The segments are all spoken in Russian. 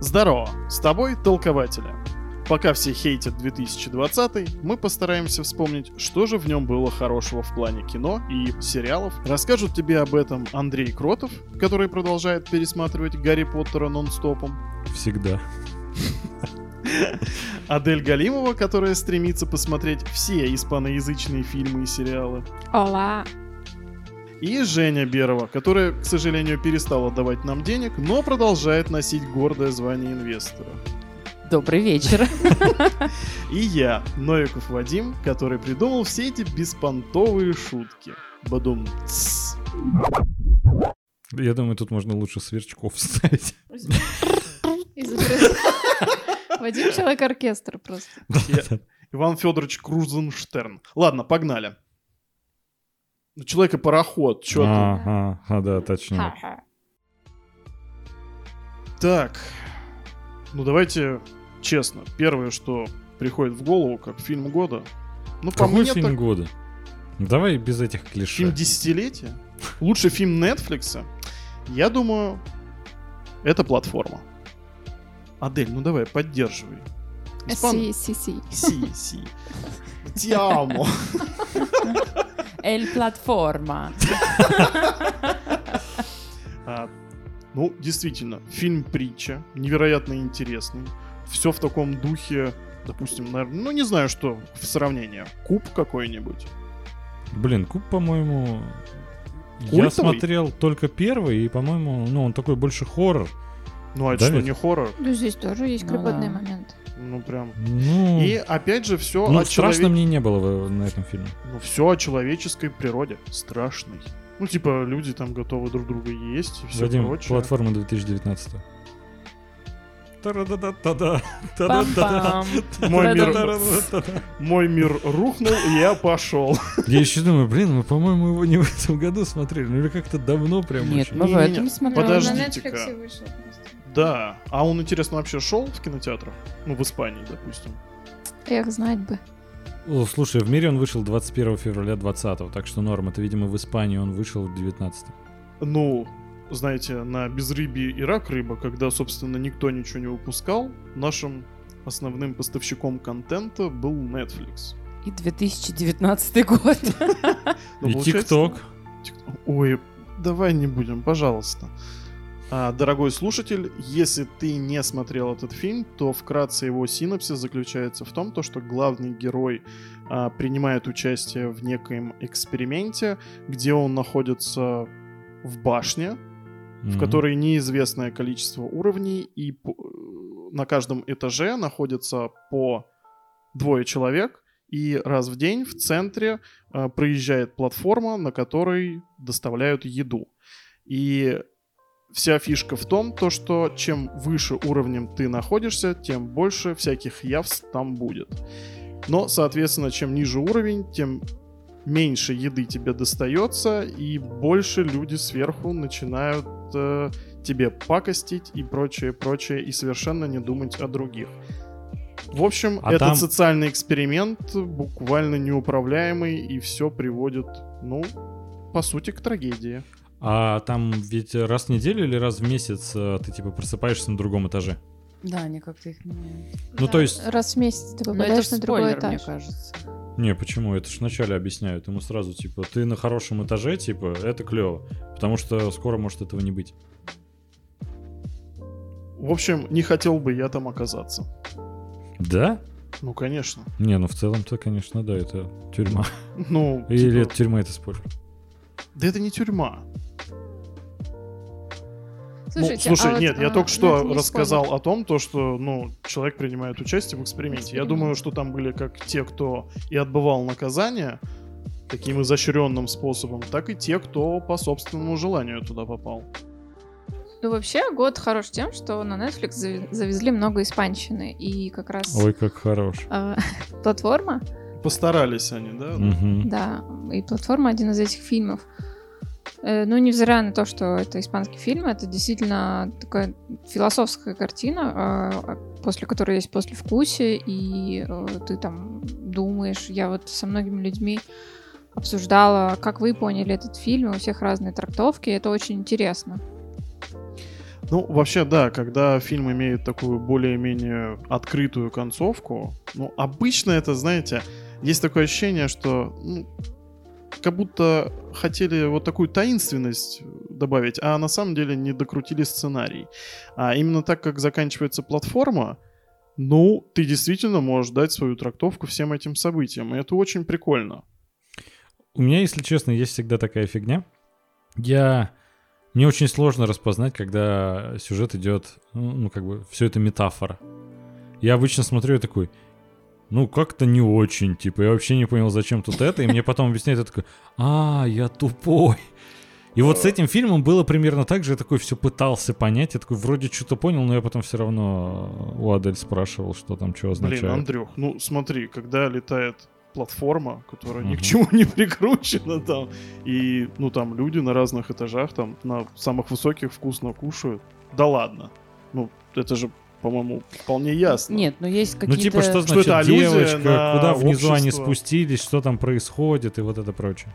Здорово, с тобой Толкователя. Пока все хейтят 2020, мы постараемся вспомнить, что же в нем было хорошего в плане кино и сериалов. Расскажут тебе об этом Андрей Кротов, который продолжает пересматривать Гарри Поттера нон-стопом. Всегда. Адель Галимова, которая стремится посмотреть все испаноязычные фильмы и сериалы. Ола. И Женя Берова, которая, к сожалению, перестала давать нам денег, но продолжает носить гордое звание инвестора. Добрый вечер. И я, Новиков Вадим, который придумал все эти беспонтовые шутки. Бадум. Я думаю, тут можно лучше сверчков вставить. Вадим человек-оркестр просто. Я- Иван Федорович Крузенштерн. Ладно, погнали. Ну, Человека-пароход, чё ты? Ага, а, да, точно. Ха-ха. Так, ну давайте честно. Первое, что приходит в голову, как фильм года. Ну, по Какой мне, фильм так года? Давай без этих клише. фильм десятилетия. Лучший фильм Netflix. Я думаю, это платформа. Адель, ну давай, поддерживай. Испан- Си, си, си. Си, си. Тиамо. Эль платформа. Ну, действительно, фильм притча, невероятно интересный. Все в таком духе, допустим, наверное, ну не знаю, что в сравнении. Куб какой-нибудь. Блин, Куб, по-моему... Я смотрел только первый, и, по-моему, ну, он такой больше хоррор. Ну, а это Да что, ведь? не хоррор? Ну, здесь тоже есть Ну крепотный да. момент. Ну, прям. Ну, И опять же, все ну о страшно челове- мне не было на этом фильме. Ну, все о человеческой природе. Страшный. Ну, типа, люди там готовы друг друга есть и все Вадим, прочее. платформа 2019. Та-да-да-да-да. Та-да-да-да. Пам-пам. Мой мир, мой мир рухнул, и я пошел. Я еще думаю, блин, мы, по-моему, его не в этом году смотрели. Ну или как-то давно прям Нет, очень. мы в этом смотрели. Подождите-ка. Да. А он, интересно, вообще шел в кинотеатрах? Ну, в Испании, допустим. Эх, знать бы. О, слушай, в мире он вышел 21 февраля 20 так что норм. Это, видимо, в Испании он вышел в 19 Ну, знаете, на безрыбье и рак рыба, когда, собственно, никто ничего не выпускал, нашим основным поставщиком контента был Netflix. И 2019 год. Ну, И ТикТок. Тик- Ой, давай не будем, пожалуйста. А, дорогой слушатель, если ты не смотрел этот фильм, то вкратце его синопсис заключается в том, то, что главный герой а, принимает участие в некоем эксперименте, где он находится в башне, в которой неизвестное количество уровней, и по- на каждом этаже находится по двое человек, и раз в день в центре э, проезжает платформа, на которой доставляют еду. И вся фишка в том, то, что чем выше уровнем ты находишься, тем больше всяких явств там будет. Но, соответственно, чем ниже уровень, тем меньше еды тебе достается, и больше люди сверху начинают э, тебе пакостить и прочее, прочее, и совершенно не думать о других. В общем, А этот там- социальный эксперимент буквально неуправляемый, и все приводит, ну, по сути, к трагедии. А там ведь раз в неделю или раз в месяц э, ты типа просыпаешься на другом этаже? Да, они как-то их меняют. Ну, Да, то есть- Раз в месяц ты попадаешь на другой спойлер, мне этаж. кажется. Не, почему? Это ж вначале объясняют. Ему сразу, типа, ты на хорошем этаже, типа, это клево. Потому что скоро может этого не быть. В общем, не хотел бы я там оказаться. Да? Ну, конечно. Не, ну в целом-то, конечно, да, это тюрьма. Ну, Или типа, это тюрьма, это спойлер. да это не тюрьма. Слушайте, ну, слушай, а вот, нет, я а, только ну, что не рассказал спойлер. о том, то, что, ну, человек принимает участие в эксперименте. Я Эксперимент. думаю, что там были как те, кто и отбывал наказание таким изощренным способом, так и те, кто по собственному желанию туда попал. Ну, вообще, год хорош тем, что на Netflix завезли много испанщины. И как раз Ой, как хорош. а, платформа, Постарались они, да? Мгм. да, и платформа один из этих фильмов. Э, Ну, невзирая на то, что это испанский фильм, это действительно такая философская картина, а, после которой есть послевкусие, и э, ты там думаешь. Я вот со многими людьми обсуждала, как вы поняли этот фильм, у всех разные трактовки, это очень интересно. Ну, вообще, да, когда фильм имеет такую более-менее открытую концовку, ну, обычно это, знаете, есть такое ощущение, что ну, как будто хотели вот такую таинственность добавить, а на самом деле не докрутили сценарий. А именно так, как заканчивается платформа, ну, ты действительно можешь дать свою трактовку всем этим событиям, и это очень прикольно. У меня, если честно, есть всегда такая фигня. Я... Мне очень сложно распознать, когда сюжет идет, ну, ну, как бы, все это метафора. Я обычно смотрю и такой, ну, как-то не очень, типа, я вообще не понял, зачем тут это, и мне потом объясняют, я такой, а, я тупой. И вот с этим фильмом было примерно так же, я такой все пытался понять, я такой вроде что-то понял, но я потом все равно у Адель спрашивал, что там, что означает. Блин, Андрюх, ну смотри, когда летает платформа, которая ни к чему не прикручена там, и, ну, там люди на разных этажах, там, на самых высоких вкусно кушают. Да ладно. Ну, это же, по-моему, вполне ясно. Нет, но есть Ну, какие-то... типа, что Что значит это аллюзия девочка, на куда внизу они общество? спустились, что там происходит и вот это прочее.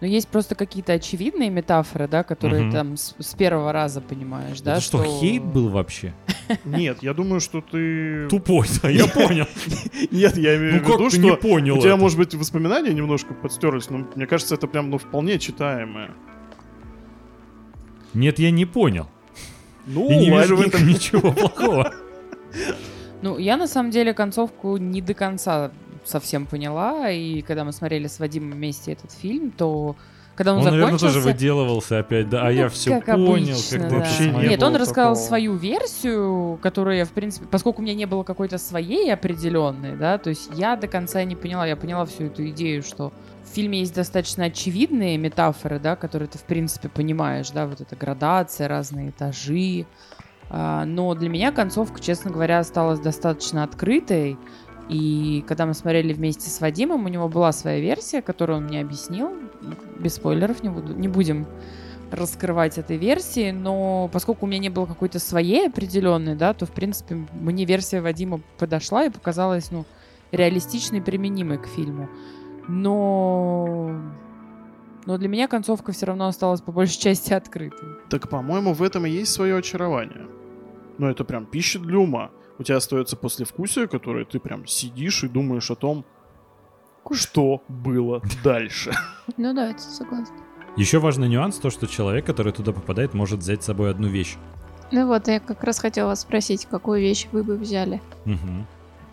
Но есть просто какие-то очевидные метафоры, да, которые Мгм. там с, с первого раза понимаешь, да? это что, хейт был вообще? Нет, я думаю, что ты... Тупой, да, я понял. Нет, я имею Ну в как виду, что у тебя, это? может быть, воспоминания немножко подстерлись, но мне кажется, это прям, ну, вполне читаемое. Нет, я не понял. Ну, И не вижу в ладненько. этом ничего плохого. Ну, я на самом деле концовку не до конца совсем поняла, и когда мы смотрели с Вадимом вместе этот фильм, то когда он, Он, наверное, закончился... тоже выделывался опять, да, а я Ну, все как понял, обычно, как да. Вообще не Нет, он рассказал такого. свою версию, которую я, в принципе, поскольку у меня не было какой-то своей определенной, да, то есть я до конца не поняла, я поняла всю эту идею, что в фильме есть достаточно очевидные метафоры, да, которые ты, в принципе, понимаешь, да, вот эта градация, разные этажи, А, но для меня концовка, честно говоря, осталась достаточно открытой, и когда мы смотрели вместе с Вадимом, у него была своя версия, которую он мне объяснил. Без спойлеров не, буду, не будем раскрывать этой версии, но поскольку у меня не было какой-то своей определенной, да, то, в принципе, мне версия Вадима подошла и показалась, ну, реалистичной и применимой к фильму. Но... Но для меня концовка все равно осталась по большей части открытой. Так, по-моему, в этом и есть свое очарование. Ну, это прям пища для ума. У тебя остается послевкусие, которое ты прям сидишь и думаешь о том, что было дальше. Ну да, это согласна. Еще важный нюанс то, что человек, который туда попадает, может взять с собой одну вещь. Ну вот, я как раз хотела вас спросить, какую вещь вы бы взяли.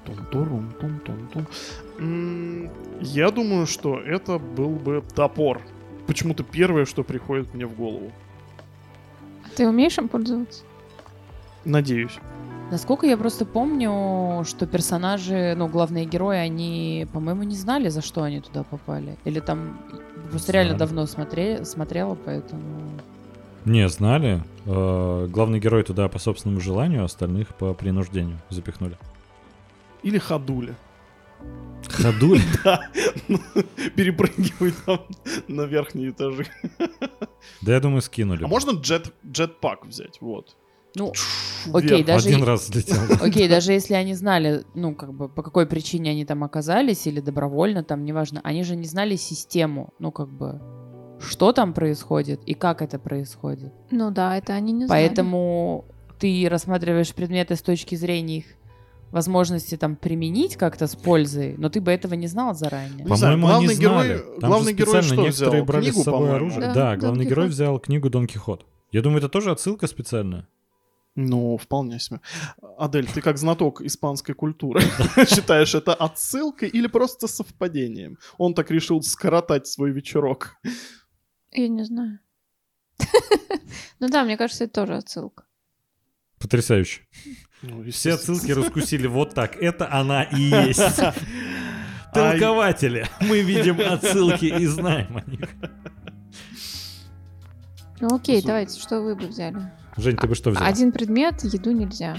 Мгм. Тум-турум, тум-тум-тум. М, Я думаю, что это был бы топор. Почему-то первое, что приходит мне в голову. Ты умеешь им пользоваться? Надеюсь. Насколько я просто помню, что персонажи, ну, главные герои, они, по-моему, не знали, за что они туда попали. Или там просто реально давно смотре- смотрела, поэтому... Не, знали. Э, главный герой туда по собственному желанию, а остальных по принуждению запихнули. Или ходули. Ходуль? Да. Перепрыгивай там на верхние этажи. Да я думаю, скинули. А можно джет, джетпак взять? Вот. Ну, окей, даже... Один раз взлетел. Окей, даже если они знали, ну, как бы, по какой причине они там оказались, или добровольно, там, неважно, они же не знали систему, ну, как бы, что там происходит и как это происходит. Ну да, это они не знали. Поэтому ты рассматриваешь предметы с точки зрения их возможности там применить как-то с пользой, но ты бы этого не знал заранее. По-моему, они главный герой- знали. Там главный же герой что некоторые взял? брали Книгу, с собой оружие. Да, Да, Дон главный герой Кихот. взял книгу Дон Кихот. Я думаю, это тоже отсылка специальная. Ну, вполне себе. Адель, ты как знаток испанской культуры считаешь это отсылкой или просто совпадением? Он так решил скоротать свой вечерок. Я не знаю. Ну да, мне кажется, это тоже отсылка. Потрясающе. Ну, Все отсылки раскусили вот так. Это она и есть. Толкователи. Мы видим отсылки и знаем о них. Ну окей, давайте, что вы бы взяли? Жень, ты бы что взял? Один предмет, еду нельзя.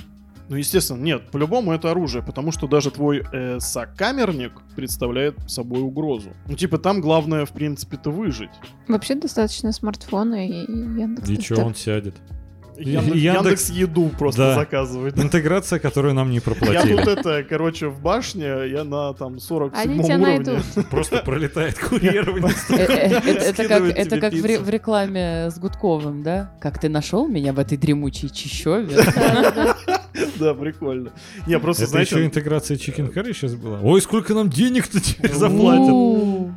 Ну, естественно, нет, по-любому это оружие, потому что даже твой э, сокамерник представляет собой угрозу. Ну, типа, там главное, в принципе-то, выжить. Вообще достаточно смартфона и, и Яндекс. Он сядет? Яндекс, Яндекс- еду просто Да. заказывает. Интеграция, которую нам не Я проплатили. тут это, короче, в башне, я на там 47 Они тебя уровне. найдут. Просто пролетает курьер. Э, э, Это как в рекламе с Гудковым, да? Как ты нашел меня в этой дремучей чищове? Да, прикольно. Не, просто, Это еще интеграция Chicken Curry сейчас была. Ой, сколько нам денег-то теперь заплатят.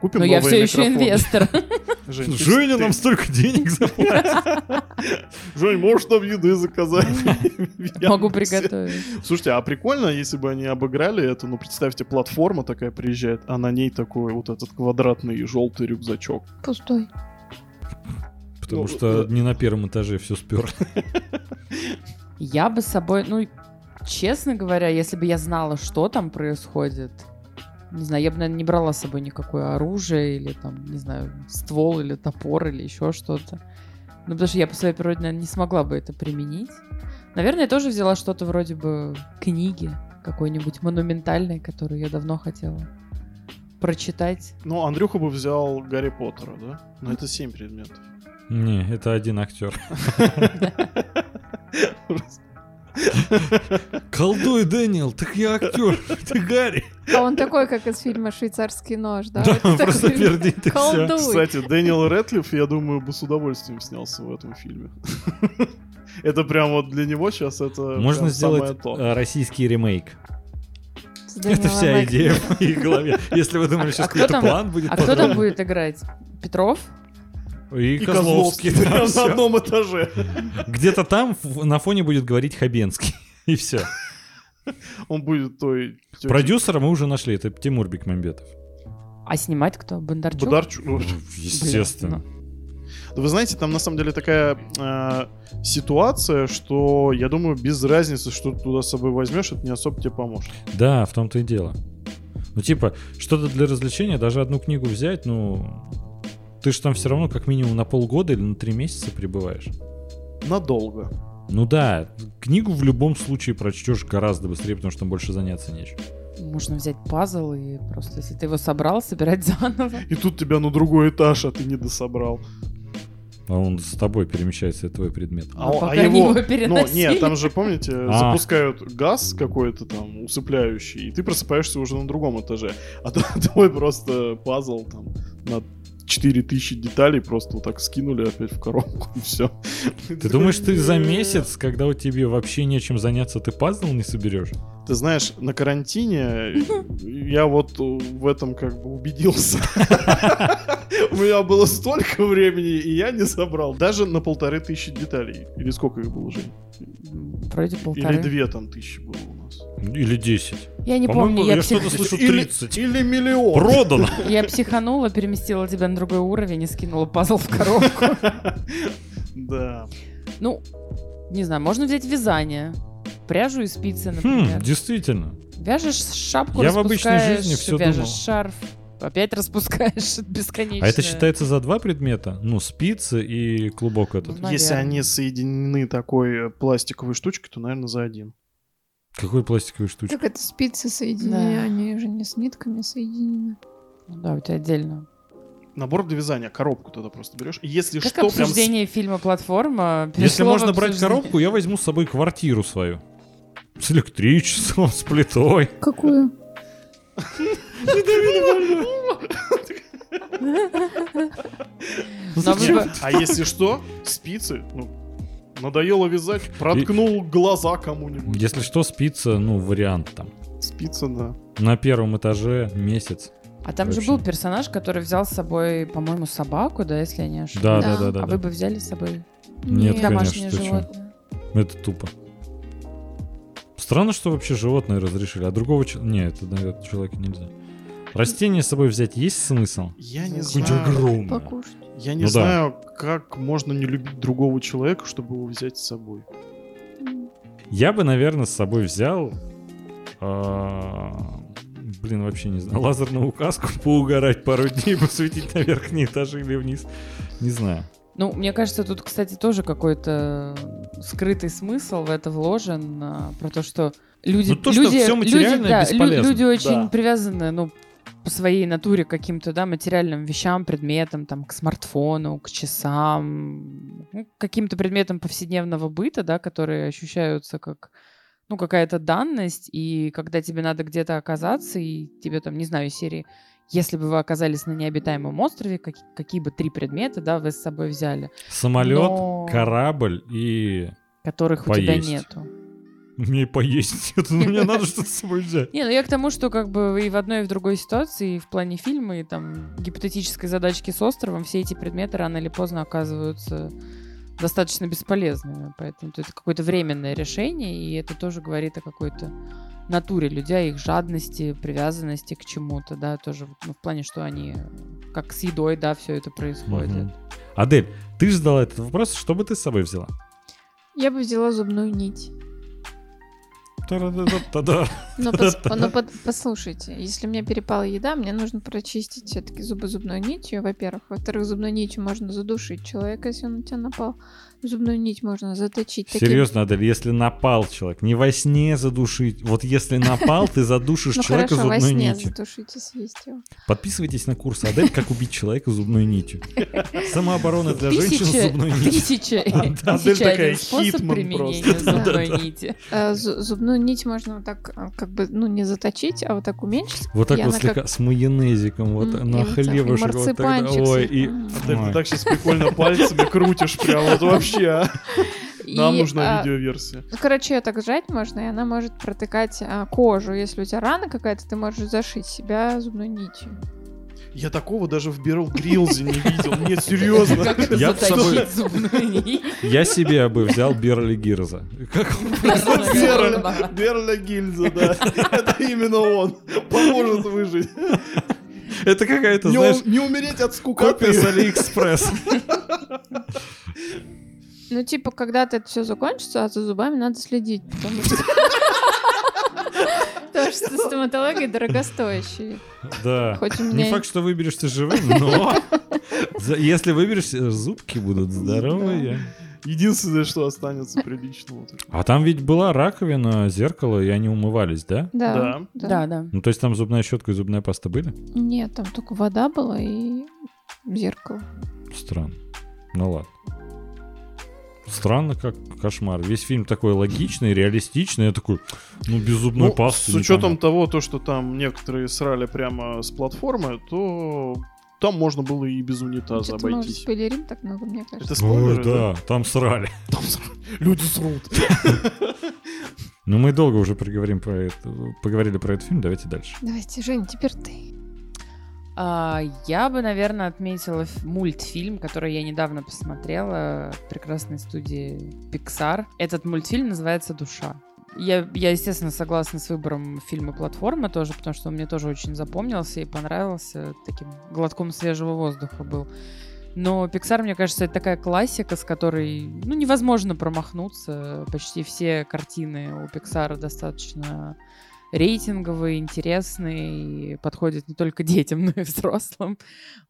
Купим Но я новые все еще микрофоны. инвестор. Жень, Женя ты- нам столько денег заплатит. Жень, можешь нам еды заказать? Могу приготовить. Слушайте, а прикольно, если бы они обыграли это, ну, представьте, платформа такая приезжает, а на ней такой вот этот квадратный желтый рюкзачок. Пустой. Потому Ну, что да. не на первом этаже все спер. Я бы с собой, ну, честно говоря, если бы я знала, что там происходит, не знаю, я бы, наверное, не брала с собой никакое оружие или там, не знаю, ствол или топор или еще что-то. Ну, потому что я по своей природе, наверное, не смогла бы это применить. Наверное, я тоже взяла что-то вроде бы книги какой-нибудь монументальной, которую я давно хотела прочитать. Ну, Андрюха бы взял Гарри Поттера, да? Но это семь предметов. Не, это один актер. Колдуй, Дэниел, так я актер, ты Гарри. А он такой, как из фильма «Швейцарский нож», да? Да, он просто пердит и все. Кстати, Дэниел Рэдклифф, я думаю, бы с удовольствием снялся в этом фильме. Это прям вот для него сейчас это Можно сделать э, российский ремейк. Это вся идея в моей голове. Если вы думали, сейчас а какой-то план будет. А кто там будет играть? Петров? И И Козловский. Козловский да, на одном этаже. Где-то там на фоне будет говорить Хабенский. И все. Он будет той... Продюсера мы уже нашли. Это Тимур Бекмамбетов. А снимать кто? Бондарчук? Бондарчук. Ну, Естественно. Да Вы знаете, там на самом деле такая э, ситуация, что я думаю, без разницы, что ты туда с собой возьмешь, это не особо тебе поможет. Да, в том-то и дело. Ну, типа, что-то для развлечения, даже одну книгу взять, ну, ты же там все равно как минимум на полгода или на три месяца пребываешь. Надолго. Ну да, книгу в любом случае прочтешь гораздо быстрее, потому что там больше заняться нечем. Можно взять пазл и просто, если ты его собрал, собирать заново. И тут тебя на другой этаж, а ты не дособрал. А он с тобой перемещается, это твой предмет. А пока они его переносили. Ну, нет, там же, помните, А. запускают газ какой-то там усыпляющий, и ты просыпаешься уже на другом этаже. А то- твой просто пазл там на 4000 деталей просто вот так скинули опять в коробку, и все. Ты думаешь, ты за месяц, когда у тебя вообще нечем заняться, ты пазл не соберешь? Ты знаешь, на карантине я вот в этом как бы убедился. У меня было столько времени, и я не собрал. Даже на полторы тысячи деталей. Или сколько их было, Жень? Вроде Или полторы. две там тысячи было нас. Или 10. Я не По-моему, помню, я, я псих- что-то слышу Или- 30. Или миллион. Продано! я психанула, переместила тебя на другой уровень и скинула пазл в коробку. Да. Ну, не знаю, можно взять вязание. Пряжу и спицы, Хм, например. действительно. Вяжешь шапку, Я в обычной жизни всё вяжешь думал. шарф, опять распускаешь бесконечно. А это считается за два предмета? Ну, спицы и клубок этот. Ну, Если они соединены такой э, пластиковой штучкой, то, наверное, за один. Какой пластиковой штучкой? Так это спицы соединены, Да. они же не с нитками соединены. Ну Да, у тебя отдельно. Набор для вязания, коробку тогда просто берешь. Если Как что, прям обсуждение фильма «Платформа» Если можно брать коробку, я возьму с собой квартиру свою. С электричеством, с плитой. Какую? Бы- А если что, спицы, ну, надоело вязать, проткнул глаза кому-нибудь. Если что, спица, ну, вариант там. Спица, да. На первом этаже месяц. А там же был персонаж, который взял с собой, по-моему, собаку, да, если я не ошибаюсь. Да, Да. да, да, да. а да. вы бы взяли с собой Нет, домашнее конечно, животное? Это тупо. Странно, что вообще животное разрешили, а другого человека... Не, это, наверное, человека нельзя. Растение с собой взять есть смысл? Я не Хоть знаю. огромное. Покушать. Я не Ну да. знаю, как можно не любить другого человека, чтобы его взять с собой. Я бы, наверное, с собой взял... а, Блин, вообще не знаю. Лазерную указку, поугарать пару дней, посветить на верхние этажи или вниз. Не знаю. Ну, мне кажется, тут, кстати, тоже какой-то скрытый смысл в это вложен, а, про то, что люди... Ну, то, что люди, всё люди, материальное да, лю- бесполезно. люди очень Да. привязаны, ну, по своей натуре каким-то, да, материальным вещам, предметам, там, к смартфону, к часам, ну, к каким-то предметам повседневного быта, да, которые ощущаются как, ну, какая-то данность, и когда тебе надо где-то оказаться, и тебе там, не знаю, из серии, если бы вы оказались на необитаемом острове, как- какие бы три предмета, да, вы с собой взяли, Самолет, Но- корабль и... которых у тебя Поесть. И поесть нет, мне надо что-то с собой взять. Не, ну я к тому, что как бы и в одной, и в другой ситуации, и в плане фильма, и там гипотетической задачки с островом, все эти предметы рано или поздно оказываются достаточно бесполезными. Поэтому это какое-то временное решение, и это тоже говорит о какой-то натуре людей, их жадности, привязанности к чему-то, да, тоже ну, в плане, что они как с едой, да, все это происходит. Мгм. Адель, ты же задала этот вопрос, что бы ты с собой взяла? Я бы взяла зубную нить. Но, пос- но под- послушайте, если мне перепала еда, мне нужно прочистить все-таки зубы зубной нитью, во-первых. Во-вторых, зубной нитью можно задушить человека, если он на тебя напал. Зубную нить можно заточить. таким- Серьезно, Адель, если напал человек, не во сне задушить. Вот если напал, ты задушишь Ну человека зубной нитью. задушить и съесть его. Подписывайтесь на курс Адель, как убить человека зубной нитью. Самооборона для женщин зубной нитью. тысяча, Адель такая hitman применения просто. зубной нити. Э, зу- зубную нить можно вот так, э, как бы, ну, не заточить, а вот так уменьшить. Вот так вот слегка с майонезиком, вот на хлебушек. вот так, марципанчик Ой, и... Адель, ты так сейчас прикольно пальцами крутишь прям вот вообще. А. Нам И, нужна а, видеоверсия. Ну, короче, ее так сжать можно, и она может протыкать а, кожу. Если у тебя рана какая-то, ты можешь зашить себя зубной нитью. Я такого даже в Берл Грилзе не видел. Нет, серьезно. Я собой-? Я себе бы взял Берли Гирза. Как Берля Берля Гильза, да. Это именно он. Поможет выжить. Это какая-то, знаешь, Не умереть от копия с скукоты. Алиэкспресс. Ну, типа, когда-то это все закончится, а за зубами надо следить, потому что... Потому что стоматология дорогостоящая. Да. Хоть у Не факт, что выберешься живым, но если выберешься, зубки будут здоровые. Единственное, что останется приличного. А там ведь была раковина, зеркало, и они умывались, да? Да, Да. Да, да. Ну, то есть там зубная щетка и зубная паста были? Нет, там только вода была и зеркало. Странно. Ну ладно. Странно, как кошмар. Весь фильм такой логичный, реалистичный. Я такой, ну, без зубной Ну, пасты. с учетом непонятно. того, то, что там некоторые срали прямо с платформы, то там можно было и без унитаза мы уже обойтись. спойлерим так много, мне кажется. Это спойлеры, Ой, да, там срали. Там срали. Люди срут. Ну, мы долго уже поговорим про это, поговорили про этот фильм, давайте дальше. Давайте, Жень, теперь ты. А, я бы, наверное, отметила мультфильм, который я недавно посмотрела в прекрасной студии Pixar. Этот мультфильм называется «Душа». Я, я, естественно, согласна с выбором фильма «Платформа» тоже, потому что он мне тоже очень запомнился и понравился. Таким глотком свежего воздуха был. Но Pixar, мне кажется, это такая классика, с которой ну, невозможно промахнуться. Почти все картины у Pixar достаточно рейтинговые, интересные, и подходят не только детям, но и взрослым.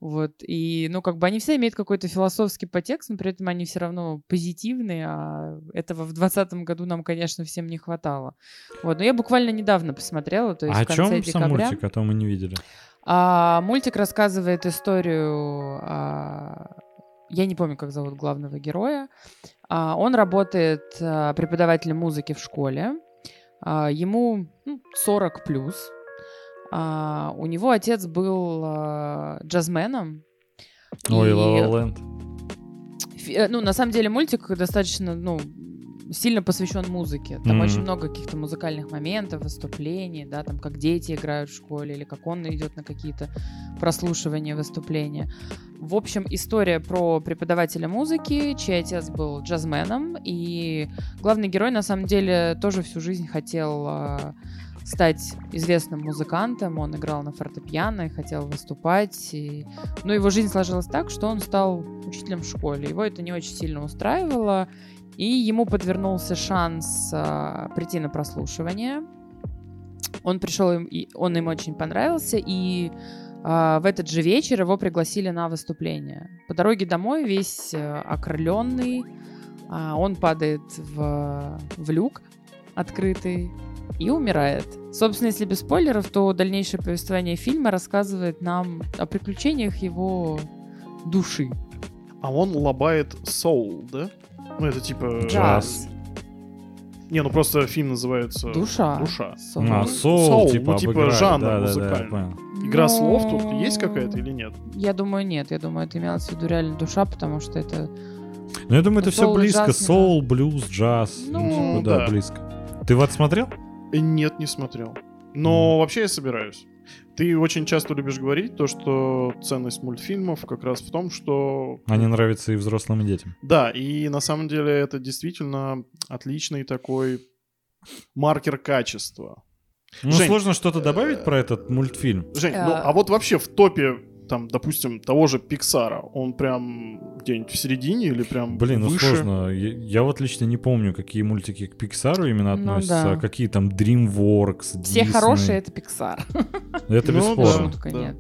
Вот. И, ну, как бы они все имеют какой-то философский подтекст, но при этом они все равно позитивные, а этого в 2020 году нам, конечно, всем не хватало. Вот. Но я буквально недавно посмотрела, то есть а в о конце чем декабря. сам мультик, а то мы не видели? А, мультик рассказывает историю. а, я не помню, как зовут главного героя. А, он работает а, преподавателем музыки в школе. А, ему ну, 40 плюс. А, у него отец был а, джазменом. Ой, И, фи- э, Ну, на самом деле, мультик достаточно, ну, сильно посвящен музыке. Там Мгм. очень много каких-то музыкальных моментов, выступлений, да, там как дети играют в школе, или как он идет на какие-то прослушивания, выступления. В общем, история про преподавателя музыки, чей отец был джазменом, и главный герой, на самом деле, тоже всю жизнь хотел а, стать известным музыкантом, он играл на фортепиано и хотел выступать, и... но его жизнь сложилась так, что он стал учителем в школе. Его это не очень сильно устраивало, и ему подвернулся шанс а, прийти на прослушивание. Он пришел, и он им очень понравился, и а, в этот же вечер его пригласили на выступление. По дороге домой весь э, окрыленный, а, он падает в, в люк, открытый и умирает. Собственно, если без спойлеров, то дальнейшее повествование фильма рассказывает нам о приключениях его души. А он лобает соул, да? Ну, это типа... Джаз. Не, ну просто фильм называется... Душа. Душа. Soul. А, соул, Soul, типа, ну, типа обыграли. жанр Да, да, да, музыкальный. понял. Игра Но- слов тут есть какая-то или нет? Я думаю, нет. Я думаю, это имелось в виду реально душа, потому что это... Ну, я думаю, это все Соул и близко. джаз блюз, джаз. Ну, Ну, типа, да, да. близко. Ты вот смотрел? Э, Нет, не смотрел. Но вообще я собираюсь. Ты очень часто любишь говорить то, что ценность мультфильмов как раз в том, что... Они нравятся и взрослым, и детям. Да, и на самом деле это действительно отличный такой маркер качества. Ну, Жень, сложно что-то э, добавить про этот мультфильм. Жень, ну Э. а вот вообще в топе, там, допустим, того же Пиксара, он прям где-нибудь в середине или прям Блин, ну выше? сложно. Я, я вот лично не помню, какие мультики к Пиксару именно Ну относятся, да. а какие там DreamWorks, Все Disney. хорошие — это Pixar. Это Ну бесспорно. Шутка, нет.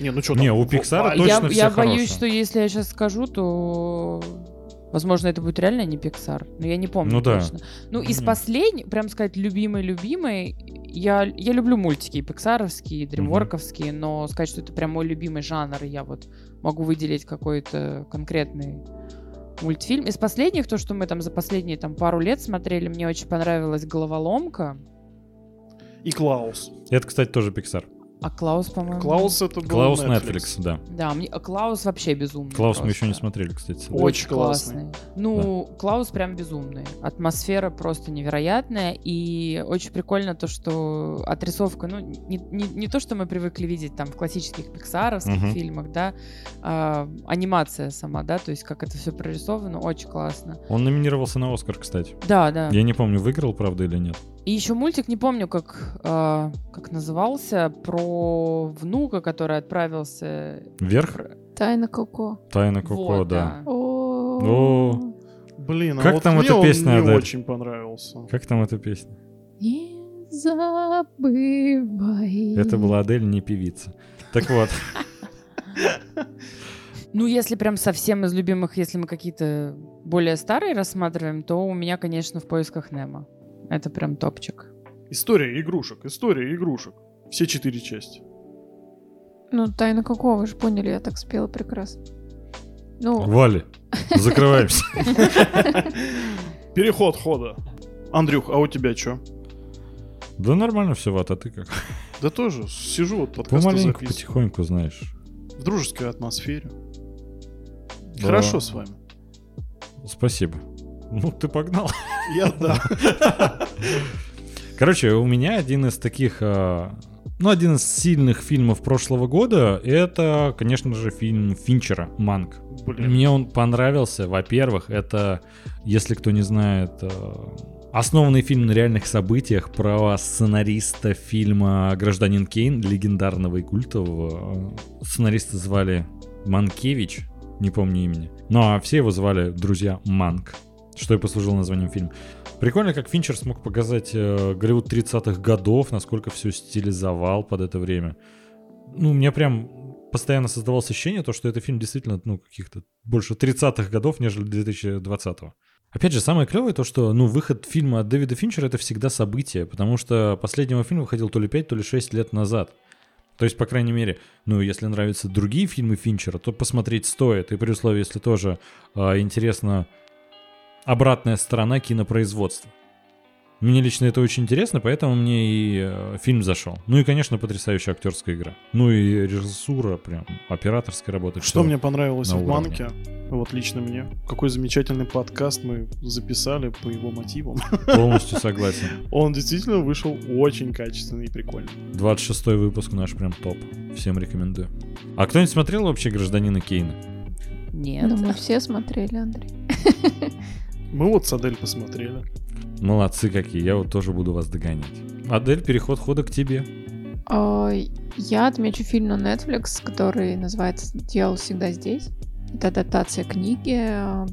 Не, ну что Не, у Пиксара точно я, все я боюсь, что если я сейчас скажу, то возможно это будет реально не Pixar, но я не помню Ну да. точно. Ну из последних, прям сказать любимый любимый, я я люблю мультики и пиксаровские, и дримворковские, но сказать, что это прям мой любимый жанр, и я вот могу выделить какой-то конкретный мультфильм. Из последних, то, что мы там за последние там пару лет смотрели, мне очень понравилась головоломка. И Клаус. Это, кстати, тоже Пиксар. А Клаус, по-моему. Клаус это был Клаус Netflix. Netflix, да. Да, мне а Клаус вообще безумный. Клаус мы еще не просто. смотрели, кстати. Очень Очень классный. классный. Ну, Клаус прям безумный. Атмосфера просто невероятная. И очень прикольно то, что отрисовка, ну, не, не, не то, что мы привыкли видеть там в классических пиксаровских Мгм. фильмах, да, а, анимация сама, да, то есть как это все прорисовано, очень классно. Он номинировался на Оскар, кстати. Да, да. Я не помню, выиграл, правда, или нет. И еще мультик, не помню, как, а, как назывался, про внука, который отправился... Вверх? Тайна Коко. Тайна Коко, Вот, да. О. О. Блин, а Как вот там мне эта он песня, не Адель? очень понравился. Как там эта песня? Не забывай. Это была Адель, не певица. Так вот, Ну, если прям совсем из любимых, если мы какие-то более старые рассматриваем, то у меня, конечно, в поисках Немо. Это прям топчик. История игрушек, история игрушек. Все четыре части. Ну, Тайна Коко, вы же поняли, я так спела прекрасно. Ну, Вали, закрываемся. Переход хода. Андрюх, а у тебя что? Да нормально все, Ват, а ты как? Да тоже, сижу вот подкасты Помаленьку, записываю. потихоньку, знаешь. В дружеской атмосфере. Да. Хорошо с вами. Спасибо. Ну, ты погнал. Я да. Короче, у меня один из таких, а, ну, один из сильных фильмов прошлого года, это, конечно же, фильм Финчера «Манк». Блин. Мне он понравился. Во-первых, это, если кто не знает, э, основанный фильм на реальных событиях про сценариста фильма «Гражданин Кейн», легендарного и культового. Э, Сценариста звали Манкевич, не помню имени. Ну, а все его звали друзья Манк, что и послужило названием фильма. Прикольно, как Финчер смог показать э, Голливуд 30-х годов, насколько все стилизовал под это время. Ну, у меня прям постоянно создавалось ощущение, то, что это фильм действительно, ну, каких-то больше 30-х годов, нежели 2020-го. Опять же, самое клевое то, что, ну, выход фильма от Дэвида Финчера это всегда событие, потому что последнего фильма выходил то ли 5, то ли 6 лет назад. То есть, по крайней мере, ну, если нравятся другие фильмы Финчера, то посмотреть стоит. И при условии, если тоже а, интересна обратная сторона кинопроизводства. Мне лично это очень интересно, поэтому мне и э, фильм зашел. Ну и, конечно, потрясающая актерская игра. Ну и режиссура, прям операторская работа. Что мне понравилось на в. Манке, вот лично мне, какой замечательный подкаст мы записали по его мотивам. Полностью согласен. Он действительно вышел очень качественный и прикольный. 26 выпуск наш прям топ. Всем рекомендую. А кто-нибудь смотрел вообще «Гражданина Кейна»? Нет. ну, мы все смотрели, Андрей. Мы вот с Адель посмотрели. Молодцы какие, я вот тоже буду вас догонять. Адель, переход хода к тебе. А, Я отмечу фильм на Netflix, который называется «Дьявол всегда здесь». Это адаптация книги, э,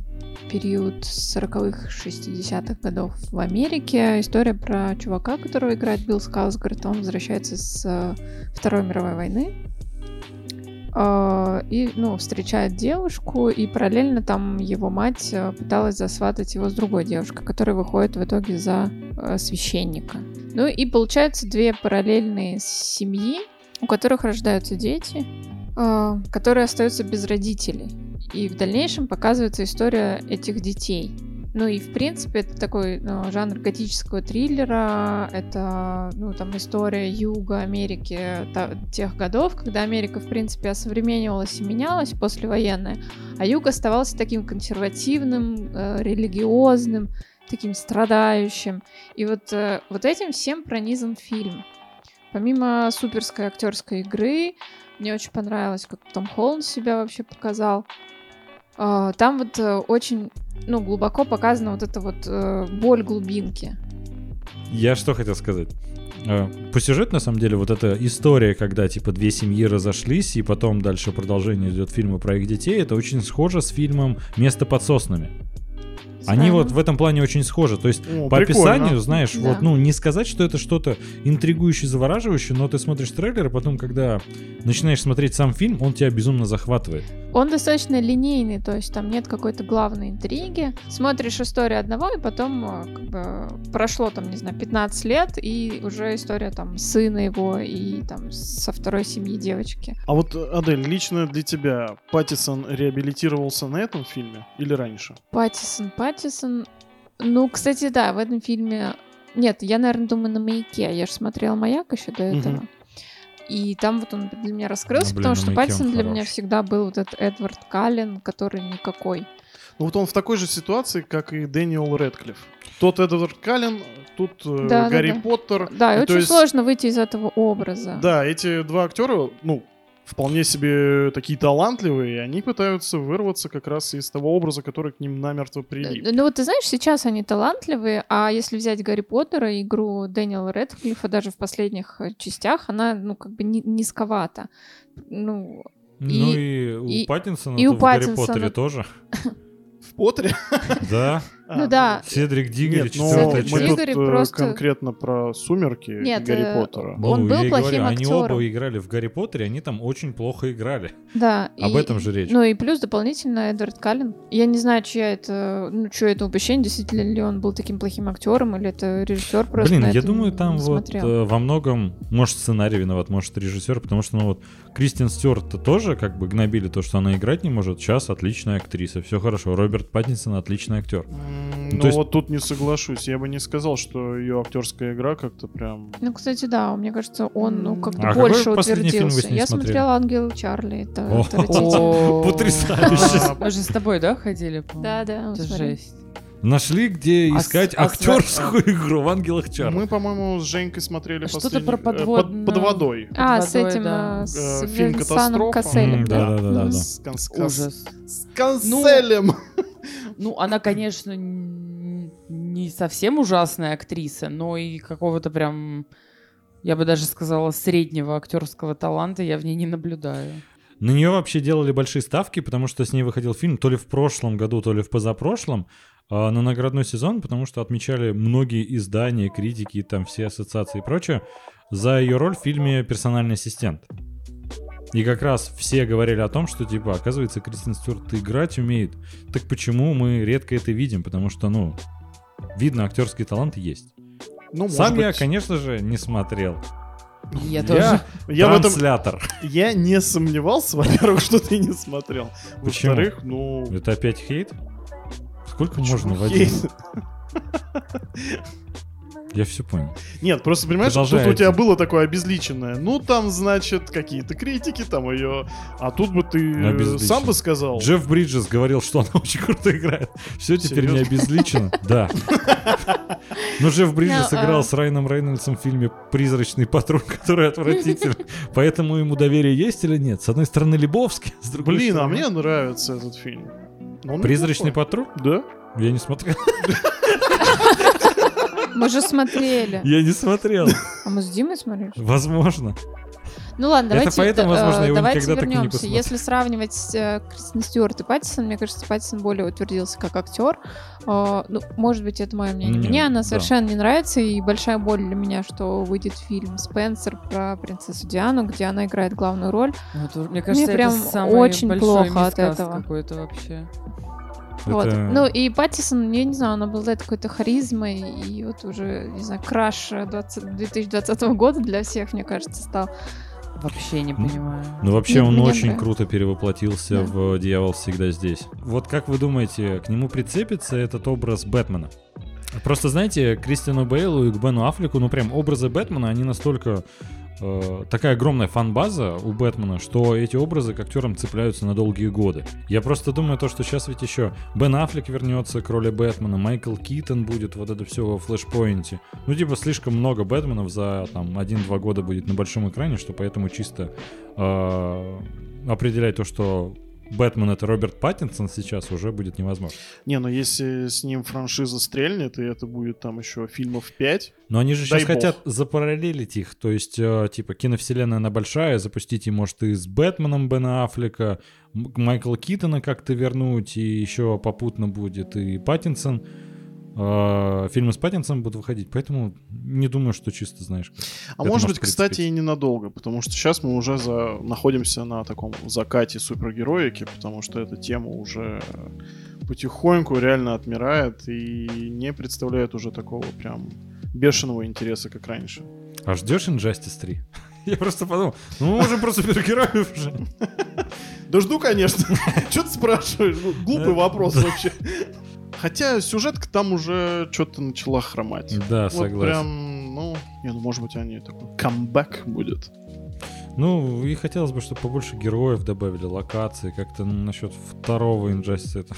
период 40-х, 60-х годов в Америке. История про чувака, которого играет Билл Скалсгард. Он возвращается с э, Второй мировой войны. А, И, ну, встречает девушку, и параллельно там его мать э, пыталась засватать его с другой девушкой, которая выходит в итоге за э, священника. Ну и получается две параллельные семьи, у которых рождаются дети, э, которые остаются без родителей. И в дальнейшем показывается история этих детей. Ну и, в принципе, это такой ну, жанр готического триллера. Это, ну, там, история Юга Америки та- тех годов, когда Америка, в принципе, осовременивалась и менялась послевоенная, а Юг оставался таким консервативным, э, религиозным, таким страдающим. И вот, э, вот этим всем пронизан фильм. Помимо суперской актерской игры, мне очень понравилось, как Том Холланд себя вообще показал. А, Там вот э, очень, ну, глубоко показана вот эта вот э, боль глубинки. Я что хотел сказать? Э, По сюжету, на самом деле, вот эта история, когда, типа, две семьи разошлись, и потом дальше продолжение идет фильма про их детей, это очень схоже с фильмом «Место под соснами». Они вот в этом плане очень схожи. То есть, О, по прикольно. описанию, знаешь, Да. вот, ну, не сказать, что это что-то интригующее, завораживающее, но ты смотришь трейлер, и потом, когда начинаешь смотреть сам фильм, он тебя безумно захватывает. Он достаточно линейный, то есть там нет какой-то главной интриги. Смотришь историю одного, и потом э, как бы прошло там, не знаю, 15 лет, и уже история там сына его и там со второй семьи девочки. А вот, Адель, лично для тебя Паттисон реабилитировался на этом фильме или раньше? Паттисон, Паттисон. Ну, кстати, да, в этом фильме... Нет, я, наверное, думаю, на «Маяке». Я же смотрела «Маяк» еще до этого. И там вот он для меня раскрылся, Ну, блин, потому что Паттисон для меня всегда был вот этот Эдвард Каллен, который никакой. Ну вот он в такой же ситуации, как и Дэниел Рэдклифф. Тот Эдвард Каллен, тут э, Да, да, Гарри да. Поттер. Да, и Ну, то очень есть- сложно выйти из этого образа. Да, эти два актера, ну, вполне себе такие талантливые, и они пытаются вырваться как раз из того образа, который к ним намертво прилип. Э, Ну вот ты знаешь, сейчас они талантливые, а если взять Гарри Поттера, игру Дэниела Рэдклиффа, даже в последних э, частях, она, ну, как бы ни- низковата. Ну, ну И- и, у Паттинсона и у в Гарри Поттере тоже. В Поттере? Да. А, Ну да. Седрик Диггери, Нет, ну, четвертая Седрик мы часть. тут э, просто- конкретно про «Сумерки» Нет, и Гарри э, Поттера. Ну, Он был плохим говорю, Они актером. оба играли в Гарри Поттере, они там очень плохо играли. да. Об и- этом же речь. Ну и плюс дополнительно Эдвард Каллен. Я не знаю, чья это, ну, чье это упущение, действительно ли он был таким плохим актером, или это режиссер просто Блин, на я думаю, там вот э, во многом, может, сценарий виноват, может, режиссер, потому что, ну вот, Кристин Стюарт тоже как бы гнобили то, что она играть не может. Сейчас отличная актриса, все хорошо. Роберт Паттинсон отличный актер. М, Ну, Ну то есть- вот тут не соглашусь. Я бы не сказал, что ее актерская игра как-то прям... Ну, кстати, да, мне кажется, он, ну, как-то А какой больше последний фильм вы утвердился. с ней Я смотрели? смотрела «Ангел Чарли», это Потрясающе. Мы же с тобой, да, ходили? Да, да, Это жесть. Нашли, где А искать с- а с- актерскую игру в Ангелах Чарли. Мы, по-моему, с Женькой смотрели Что-то последний- про э, под- подводную- под водой. А, Под с водой, этим, да. э, с Э, фильм Винсаном «Катастрофа». Касселем, М, да, да, да, да, да. С, с Ужас. с канцелем. Ну, она, конечно, не совсем ужасная актриса, но и какого-то прям, я бы даже сказала, среднего актерского таланта я в ней не наблюдаю. На нее вообще делали большие ставки, потому что с ней выходил фильм то ли в прошлом году, то ли в позапрошлом а, на наградной сезон, потому что отмечали многие издания, критики, там все ассоциации и прочее за ее роль в фильме «Персональный ассистент». И как раз все говорили о том, что, типа, оказывается, Кристин Стюарт играть умеет. Так почему мы редко это видим? Потому что, ну, видно, актерский талант есть. Ну, Сам я, быть, конечно же, не смотрел. Я тоже. я в этом Транслятор. я не сомневался, во-первых, что ты не смотрел. Почему? Во-вторых, ну... Это опять хейт? Сколько почему можно в один? хейт? Я все понял. Нет, просто понимаешь, тут у тебя было такое обезличенное. Ну, там, значит, какие-то критики, там ее... А тут бы ты э, сам бы сказал. Джефф Бриджес говорил, что она очень круто играет. Все теперь не Серьезно? обезличено. Да. Но Джефф Бриджес Ну, а- играл с Райаном Рейнольдсом в фильме «Призрачный патруль», который отвратительный. Поэтому ему доверие есть или нет? С одной стороны, Лебовский, с другой Блин, а стороны... мне нравится этот фильм. Ну, он «Призрачный неплохой. патруль»? Да? Я не смотрел. Мы же смотрели. Я не смотрел. А мы с Димой смотрели? Возможно. Ну ладно, Это давайте, поэтому, э, возможно, его давайте никогда так и не вернемся. посмотрел. Если сравнивать э, Кристин Стюарт и Паттисон, мне кажется, Паттисон более утвердился как актер. Э, ну, может быть, это мое мнение. Не, Мне она да. совершенно не нравится, и большая боль для меня, что выйдет фильм «Спенсер» про принцессу Диану, где она играет главную роль. Вот, мне кажется, прям это самый очень плохо от этого. какой-то вообще. Вот. Это- Ну и Паттисон, я не знаю, он обладает какой-то харизмой, и вот уже, не знаю, краш 20 2020 года для всех, мне кажется, стал. Вообще не понимаю. Ну, вообще, Мне- он очень нравится. круто перевоплотился Да. в «Дьявол всегда здесь». Вот как вы думаете, к нему прицепится этот образ Бэтмена? Просто, знаете, Кристиану Бейлу и к Бену Аффлеку, ну, прям образы Бэтмена, они настолько... э, такая огромная фан-база у Бэтмена, что эти образы к актерам цепляются на долгие годы. Я просто думаю то, что сейчас ведь еще Бен Аффлек вернется к роли Бэтмена, Майкл Китон будет вот это все во флешпоинте. Ну, типа, слишком много Бэтменов за там 1-2 года будет на большом экране, что поэтому чисто э, определять то, что Бэтмен это Роберт Паттинсон сейчас уже будет невозможно. Не, ну если с ним франшиза стрельнет, и это будет там еще фильмов 5, Но они же сейчас бог. хотят запараллелить их, то есть, э, типа, киновселенная она большая, запустить и, может, и с Бэтменом Бена Аффлека, Майкла Китона как-то вернуть, и еще попутно будет и Паттинсон. Э, Фильмы с Паттинсоном будут выходить, поэтому не думаю, что чисто, знаешь... как. А может быть, кстати, и ненадолго, потому что сейчас мы уже за... находимся на таком закате супергероики, потому что эта тема уже потихоньку реально отмирает и не представляет уже такого прям бешеного интереса, как раньше. А ждешь Injustice 3? Я просто подумал, ну мы можем про супергероев уже. Да жду, конечно. Че ты спрашиваешь? Ну, Глупый вопрос вообще. Хотя сюжетка там уже что-то начала хромать. Да, Вот согласен. прям, ну, не, ну, может быть, они такой камбэк будет. Ну, и хотелось бы, чтобы побольше героев добавили, локации, как-то насчет второго Injustice это...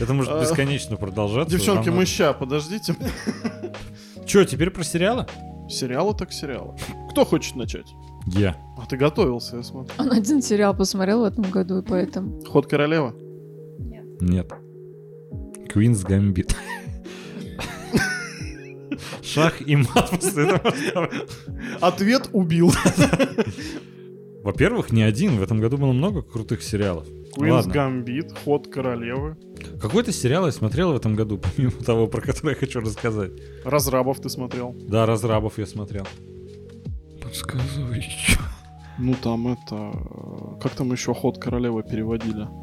Это может А, бесконечно продолжаться. Девчонки, мы ща, подождите. Че, теперь про сериалы? Сериалы так сериалы. Кто хочет начать? Я. А ты готовился, я смотрю. Он один сериал посмотрел в этом году, и поэтому... Ход королева? Нет. Квинс Гамбит. Шах и мат после этого разговора. Ответ убил. Во-первых, не один. В этом году было много крутых сериалов. Ладно. Гамбит, Ход королевы. Какой-то сериал я смотрел в этом году, помимо того, про который я хочу рассказать. Разрабов ты смотрел. Да, Разрабов я смотрел. Подсказывай. Ну там это... э, Как там еще Ход королевы переводили?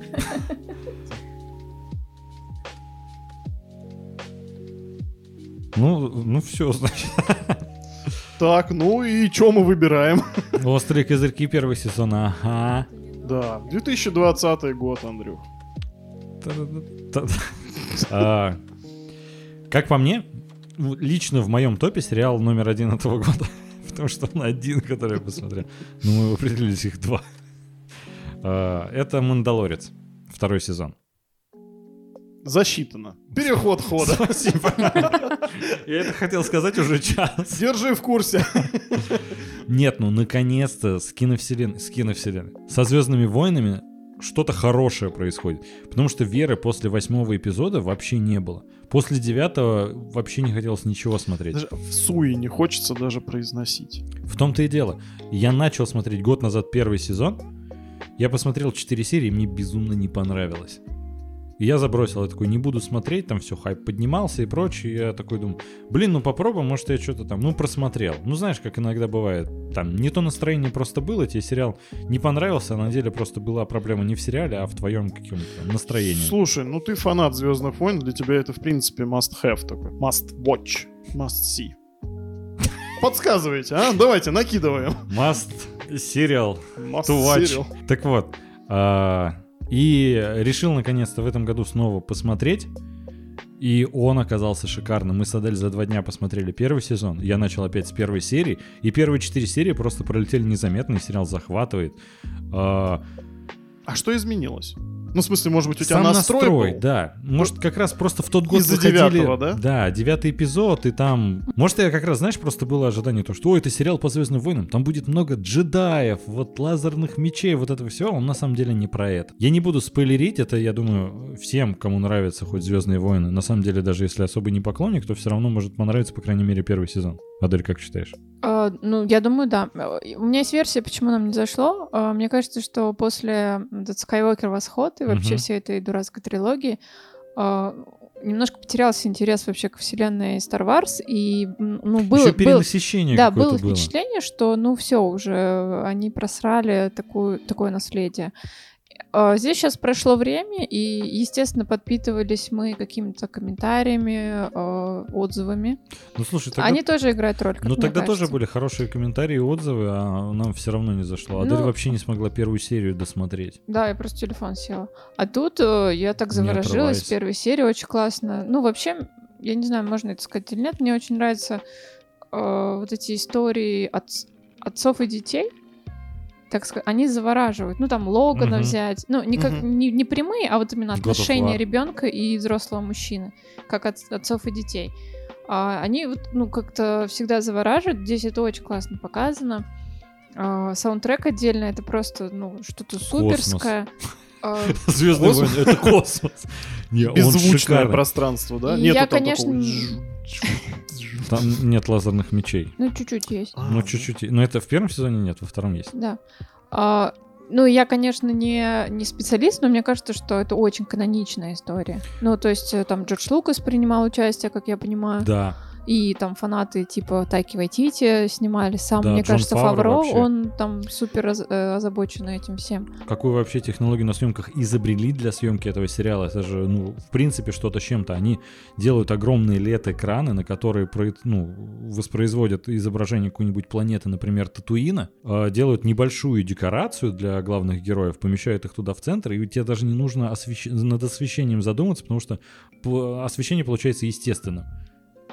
Ну, ну все, значит. Так, ну и что мы выбираем? Острые козырьки первый сезон, ага. Да, 2020 год, Андрюх. А, Как по мне, лично в моем топе сериал номер один этого года. Потому что он один, который я посмотрел. Ну, мы определились их два. А, Это «Мандалорец». Второй сезон. Засчитано. Переход хода. Спасибо. Я это хотел сказать уже час. Держи в курсе. Нет, ну наконец-то с киновселенной, с киновселенной, со Звездными войнами что-то хорошее происходит. Потому что веры после восьмого эпизода вообще не было. После девятого вообще не хотелось ничего смотреть. Даже в суе не хочется даже произносить. В том-то и дело. Я начал смотреть год назад первый сезон. Я посмотрел 4 серии, и мне безумно не понравилось. И я забросил, я такой, не буду смотреть, там все, хайп поднимался и прочее. И я такой думаю, блин, ну попробуем, может я что-то там, ну просмотрел. Ну знаешь, как иногда бывает, там не то настроение просто было, тебе сериал не понравился, а на деле просто была проблема не в сериале, а в твоем каком-то настроении. Слушай, ну ты фанат Звездных войн, для тебя это в принципе must have такой. Must watch. Must see. Подсказывайте, а? Давайте, накидываем. Must сериал. Must To watch. serial. Так вот, а, и решил наконец-то в этом году снова посмотреть. И он оказался шикарным. Мы с Адель за два дня посмотрели первый сезон. Я начал опять с первой серии. И первые четыре серии просто пролетели незаметно, и сериал захватывает. А, А что изменилось? Ну, в смысле, может быть, у тебя сам настрой, настрой, был? да. Может, как раз просто в тот год Из-за выходили... девятого, да? Да, девятый эпизод, и там... Может, я как раз, знаешь, просто было ожидание то, что, ой, это сериал по Звездным войнам, там будет много джедаев, вот лазерных мечей, вот этого всего, он на самом деле не про это. Я не буду спойлерить, это, я думаю, всем, кому нравятся хоть Звездные войны, на самом деле, даже если особо не поклонник, то все равно может понравиться, по крайней мере, первый сезон. Адель, как считаешь? А, ну, я думаю, да. У меня есть версия, почему нам не зашло. А, Мне кажется, что после этот Skywalker Восход и вообще Мгм. всей этой дурацкой трилогии а, немножко потерялся интерес вообще к вселенной Star Wars, и ну, было, Еще был, перенасыщение да, какое-то было было. впечатление, что ну все, уже они просрали такую, такое наследие. А, Здесь сейчас прошло время, и, естественно, подпитывались мы какими-то комментариями, э, отзывами. Ну слушай, тогда, Они тоже играют роль, ну, тогда тоже кажется. были хорошие комментарии и отзывы, а нам все равно не зашло. Адель Ну- вообще не смогла первую серию досмотреть. Да, я просто телефон села. А тут э, я так заворожилась первой серии, очень классно. Ну, вообще, я не знаю, можно это сказать или нет, мне очень нравятся э, вот эти истории отц- отцов и детей. Так сказать, они завораживают. Ну, там Логана Мгм. взять. Ну, не, как, Мгм. не, не прямые, а вот именно отношения ребенка и взрослого мужчины, как от- отцов и детей. А, они вот, ну, как-то всегда завораживают. Здесь это очень классно показано. А, саундтрек отдельно, это просто, ну, что-то суперское. А, Звездный Космос? войны, это космос. Не, Беззвучное пространство, да? И Нету я, конечно, такого... Там нет лазерных мечей. Ну, чуть-чуть есть, А, Ну, чуть-чуть. Но это в первом сезоне нет, во втором есть. да. А, ну, я, конечно, не, не специалист, но мне кажется, что это очень каноничная история. Ну, то есть э, там Джордж Лукас принимал участие, как я понимаю. Да. И там фанаты типа Тайки Вайтити снимали. Сам, Да, мне Джон кажется, Фавро Фавро, он там супер э, озабочен этим всем. Какую вообще технологию на съемках изобрели для съемки этого сериала? Это же, ну, в принципе, что-то с чем-то. Они делают огромные LED-экраны, на которые ну, воспроизводят изображение какой-нибудь планеты, например, Татуина, а, делают небольшую декорацию для главных героев, помещают их туда в центр, и тебе даже не нужно освещ- над освещением задуматься, потому что освещение получается естественным.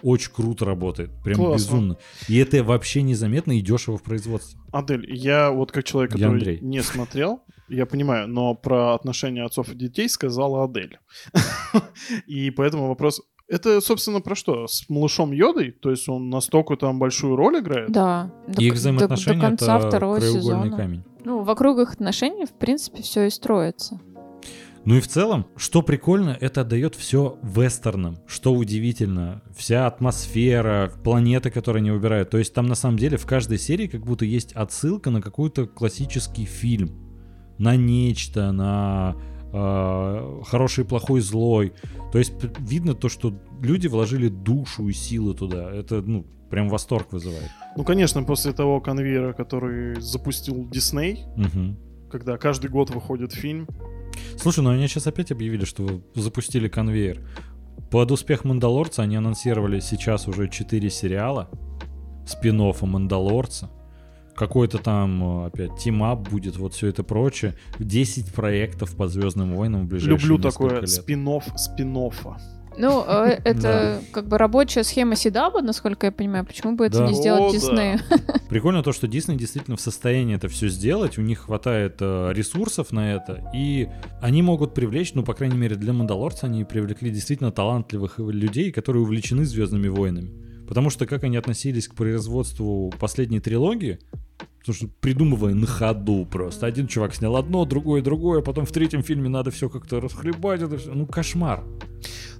Очень круто работает, прям Классно. безумно. И это вообще незаметно и дешево в производстве. Адель, я вот как человек, Я который Андрей. не смотрел, я понимаю, но про отношения отцов и детей сказала Адель. И поэтому вопрос... Это, собственно, про что? С малышом Йодой? То есть он настолько там большую роль играет? Да. До, И их до- взаимоотношения до конца это второго краеугольный сезона. камень. Ну, вокруг их отношений, в принципе, все и строится. Ну и в целом, что прикольно, это отдает все вестерном. Что удивительно, вся атмосфера, планеты, которые они выбирают. То есть там на самом деле в каждой серии как будто есть отсылка на какой-то классический фильм. На нечто, на э, хороший, плохой, злой. То есть видно то, что люди вложили душу и силы туда. Это, ну, прям восторг вызывает. Ну, конечно, после того конвейера, который запустил Дисней, Мгм. когда каждый год выходит фильм, Слушай, ну они сейчас опять объявили, что запустили конвейер. Под успех Мандалорца они анонсировали сейчас уже 4 сериала спин Мандалорца. Какой-то там э, опять team-up будет, вот все это прочее. 10 проектов по Звездным войнам в ближайшие люблю такое лет. спин-офф спин-оффа. Ну, э, это как бы рабочая схема Сидаба, насколько я понимаю. Почему бы это не сделать О, Диснею? Прикольно то, что Дисней действительно в состоянии это все сделать, у них хватает э, ресурсов на это, и они могут привлечь, ну, по крайней мере, для Мандалорца они привлекли действительно талантливых людей, которые увлечены Звездными войнами. Потому что как они относились к производству последней трилогии, потому что придумывая на ходу просто. Один чувак снял одно, другое, другое, потом в третьем фильме надо все как-то расхлебать, это всё. Ну, кошмар.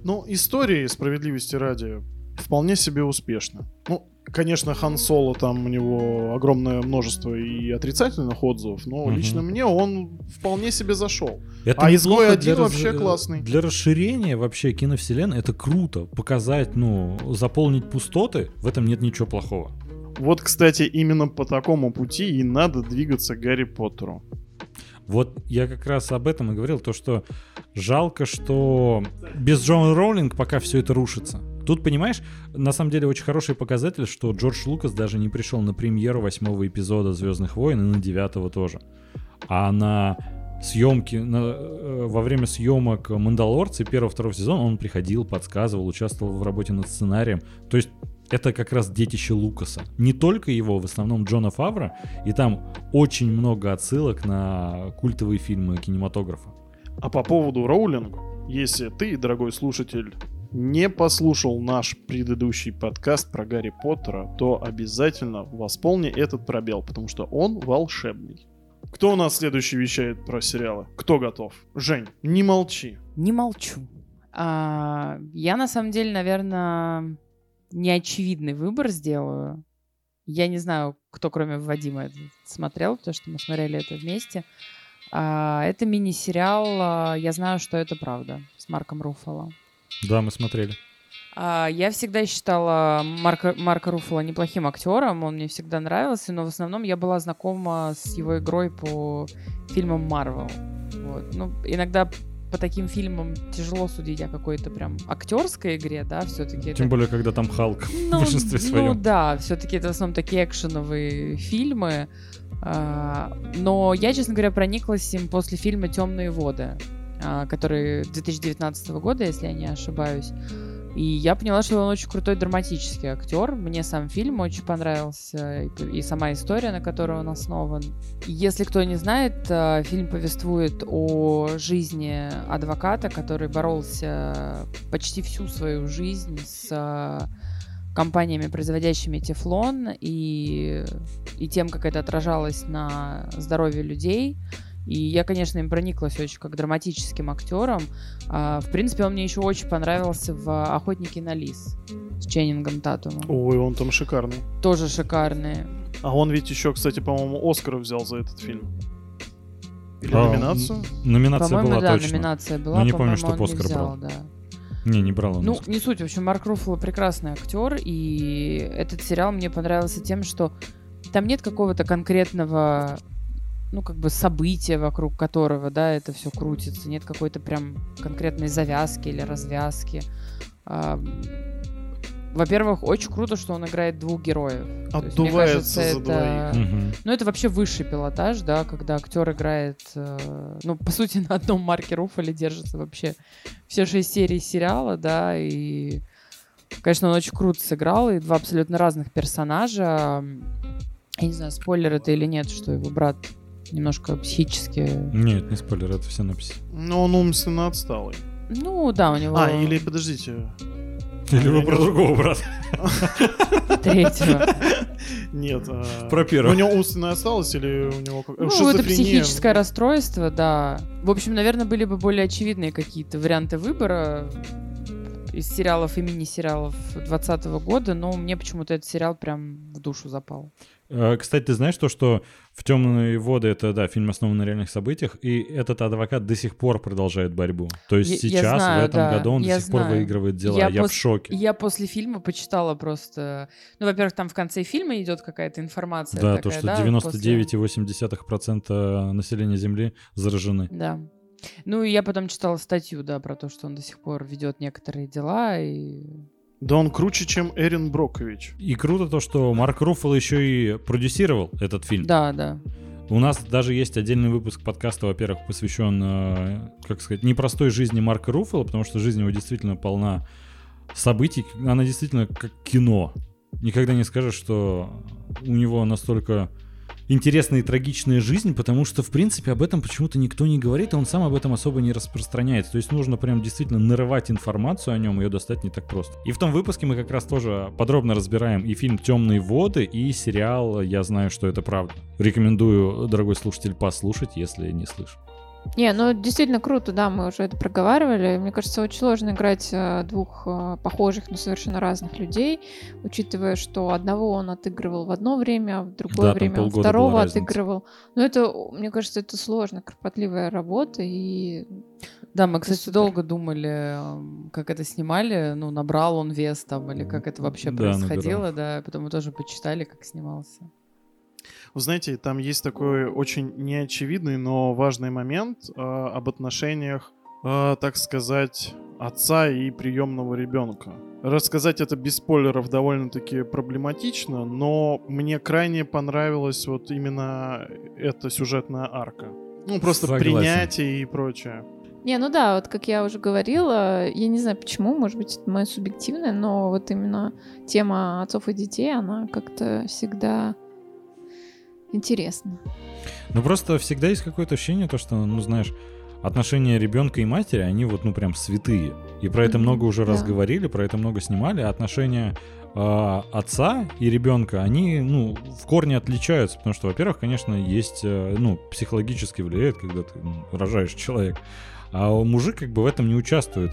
Ну, истории, справедливости ради, вполне себе успешно. Ну, конечно, Хан Соло там у него огромное множество и отрицательных отзывов, но Мгм. лично мне он вполне себе зашел. Это А «Изгой один» вообще классный. Для расширения вообще киновселенной это круто. Показать, ну, заполнить пустоты, в этом нет ничего плохого. Вот, кстати, именно по такому пути и надо двигаться Гарри Поттеру. Вот я как раз об этом и говорил, то что жалко, что без Джона Роулинг пока все это рушится. Тут, понимаешь, на самом деле очень хороший показатель, что Джордж Лукас даже не пришел на премьеру восьмого эпизода Звездных войн и на девятого тоже. А на съемки, на, э, во время съемок Мандалорца первого второго сезона он приходил, подсказывал, участвовал в работе над сценарием. То есть это как раз детище Лукаса. Не только его, в основном Джона Фавра, и там очень много отсылок на культовые фильмы кинематографа. А по поводу Роулинг, если ты, дорогой слушатель, не послушал наш предыдущий подкаст про Гарри Поттера, то обязательно восполни этот пробел, потому что он волшебный. Кто у нас следующий вещает про сериалы? Кто готов? Жень, не молчи. Не молчу. А, я на самом деле, наверное, неочевидный выбор сделаю. Я не знаю, кто кроме Вадима это смотрел, потому что мы смотрели это вместе. А, это мини-сериал а, «Я знаю, что это правда» с Марком Руффало. Да, мы смотрели. А, Я всегда считала Марка, Марка Руффало неплохим актером, он мне всегда нравился, но в основном я была знакома с его игрой по фильмам Марвел. Вот. Ну, иногда по таким фильмам тяжело судить о какой-то прям актерской игре, да, все-таки. Тем более, когда там Халк ну, в большинстве Ну своем. да, все-таки это в основном такие экшеновые фильмы. А, но я, честно говоря, прониклась им после фильма Темные воды, а, который 2019 года, если я не ошибаюсь. И я поняла, что он очень крутой драматический актер. Мне сам фильм очень понравился, и, сама история, на которой он основан. Если кто не знает, а, фильм повествует о жизни адвоката, который боролся почти всю свою жизнь с а, компаниями, производящими тефлон, и, и тем, как это отражалось на здоровье людей. И я, конечно, им прониклась очень как драматическим актером. А, в принципе, он мне еще очень понравился в «Охотнике на лис» с Ченнингом Татумом. Ой, он там шикарный. Тоже шикарные. А он ведь еще, кстати, по-моему, Оскар взял за этот фильм. Или А, номинацию? Номинация По-моему, была да, точно. номинация была. Но не помню, не Оскар взял, брал. да. Не, не брал он Ну, не суть. В общем, Марк Руффало прекрасный актер, и этот сериал мне понравился тем, что там нет какого-то конкретного, ну, как бы события, вокруг которого, да, это все крутится. Нет какой-то прям конкретной завязки или развязки. Во-первых, очень круто, что он играет двух героев. То есть, мне Отдувается кажется, за это... Мгм. Ну, это вообще высший пилотаж, да, когда актер играет, э, ну, по сути, на одном марке Руфале держится вообще все шесть серий сериала, да, и, конечно, он очень круто сыграл, и два абсолютно разных персонажа. Я не знаю, спойлер это или нет, что его брат немножко психически... Нет, не спойлер, это все написи. Но он умственно отсталый. Ну, да, у него А, или, подождите. Или вы я про другого брата? третьего. Нет. а, Про первого. У него умственная осталась или у него как- Ну, это психическое расстройство, да. В общем, наверное, были бы более очевидные какие-то варианты выбора из сериалов и мини-сериалов 2020 года, но мне почему-то этот сериал прям в душу запал. Э, Кстати, ты знаешь то, что в «Темные воды» это, да, фильм основан на реальных событиях, и этот адвокат до сих пор продолжает борьбу. То есть Я- я сейчас, знаю, в этом да, году, он я до сих пор знаю. выигрывает дела. Я Я, пос- в шоке. Я после фильма почитала просто... Ну, во-первых, там в конце фильма идет какая-то информация. Да, такая, то, что да, 99,8% населения Земли заражены. после- Да. Ну, и я потом читала статью, да, про то, что он до сих пор ведет некоторые дела, и... Да он круче, чем Эрин Брокович. И круто то, что Марк Руффало еще и продюсировал этот фильм. Да, да. У нас даже есть отдельный выпуск подкаста, во-первых, посвящен, э, как сказать, непростой жизни Марка Руффало, потому что жизнь его действительно полна событий. Она действительно как кино. Никогда не скажешь, что у него настолько интересная и трагичная жизнь, потому что, в принципе, об этом почему-то никто не говорит, и он сам об этом особо не распространяется. То есть нужно прям действительно нарывать информацию о нем, ее достать не так просто. И в том выпуске мы как раз тоже подробно разбираем и фильм «Темные воды», и сериал «Я знаю, что это правда». Рекомендую, дорогой слушатель, послушать, если не слышал. Не, ну действительно круто, да, мы уже это проговаривали. Мне кажется, очень сложно играть э, двух э, похожих, но совершенно разных людей, учитывая, что одного он отыгрывал в одно время, а в другое Да, время второго отыгрывал. Но это, мне кажется, это сложно, кропотливая работа, и Да, мы, кстати, супер. долго думали, эм, как это снимали, ну, набрал он вес там, или как это вообще Да, происходило, да, потом мы тоже почитали, как снимался. Вы знаете, там есть такой очень неочевидный, но важный момент э, об отношениях, э, так сказать, отца и приемного ребенка. Рассказать это без спойлеров довольно-таки проблематично, но мне крайне понравилась вот именно эта сюжетная арка. Ну, просто Согласен. принятие и прочее. Не, ну да, вот как я уже говорила, я не знаю почему, может быть, это мое субъективное, но вот именно тема отцов и детей, она как-то всегда интересна. Ну просто всегда есть какое-то ощущение, то, что, ну знаешь, отношения ребенка и матери, они вот, ну прям святые. И про это Мгм, много уже раз да. говорили, про это много снимали. А отношения э, отца и ребенка, они, ну, в корне отличаются. Потому что, во-первых, конечно, есть, э, ну, психологически влияет, когда ты ну, рожаешь человека. А мужик как бы в этом не участвует.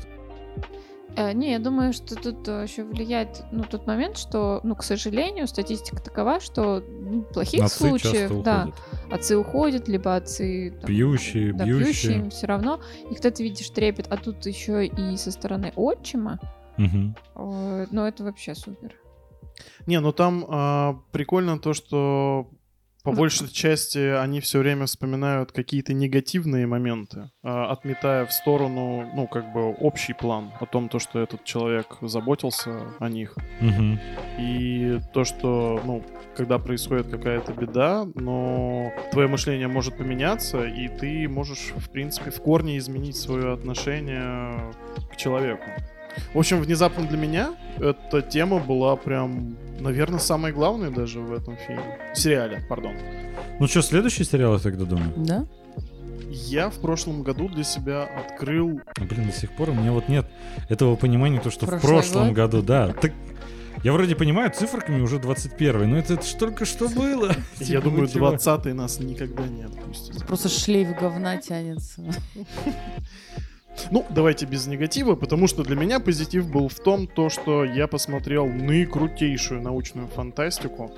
Э, Не, я думаю, что тут еще влияет ну, тот момент, что, ну, к сожалению, статистика такова, что ну, плохих Отцы случаев, часто да, уходят. отцы уходят, либо отцы там, Пьющие, да, бьющие. им все равно. И когда ты видишь трепет, а тут еще и со стороны отчима, Мгм. э, ну это вообще супер. Не, ну там а, прикольно то, что по большей части они все время вспоминают какие-то негативные моменты, а, отметая в сторону, ну, как бы общий план о том, то, что этот человек заботился о них. Мгм. И то, что, ну, когда происходит какая-то беда, но твое мышление может поменяться, и ты можешь, в принципе, в корне изменить свое отношение к человеку. В общем, внезапно для меня эта тема была прям, наверное, самой главной даже в этом фильме. В сериале, пардон. Ну что, следующий сериал, я тогда думаю? Да? Я в прошлом году для себя открыл... А, Блин, до сих пор у меня вот нет этого понимания, то, что в Прошлый прошлом год? году, да. Так я вроде понимаю, циферками уже 21 но это, это ж только что было. Я Типа, думаю, вы чего? 20-й нас никогда не отпустит. Просто шлейф говна тянется. Ну, давайте без негатива, потому что для меня позитив был в том, то, что я посмотрел наикрутейшую научную фантастику.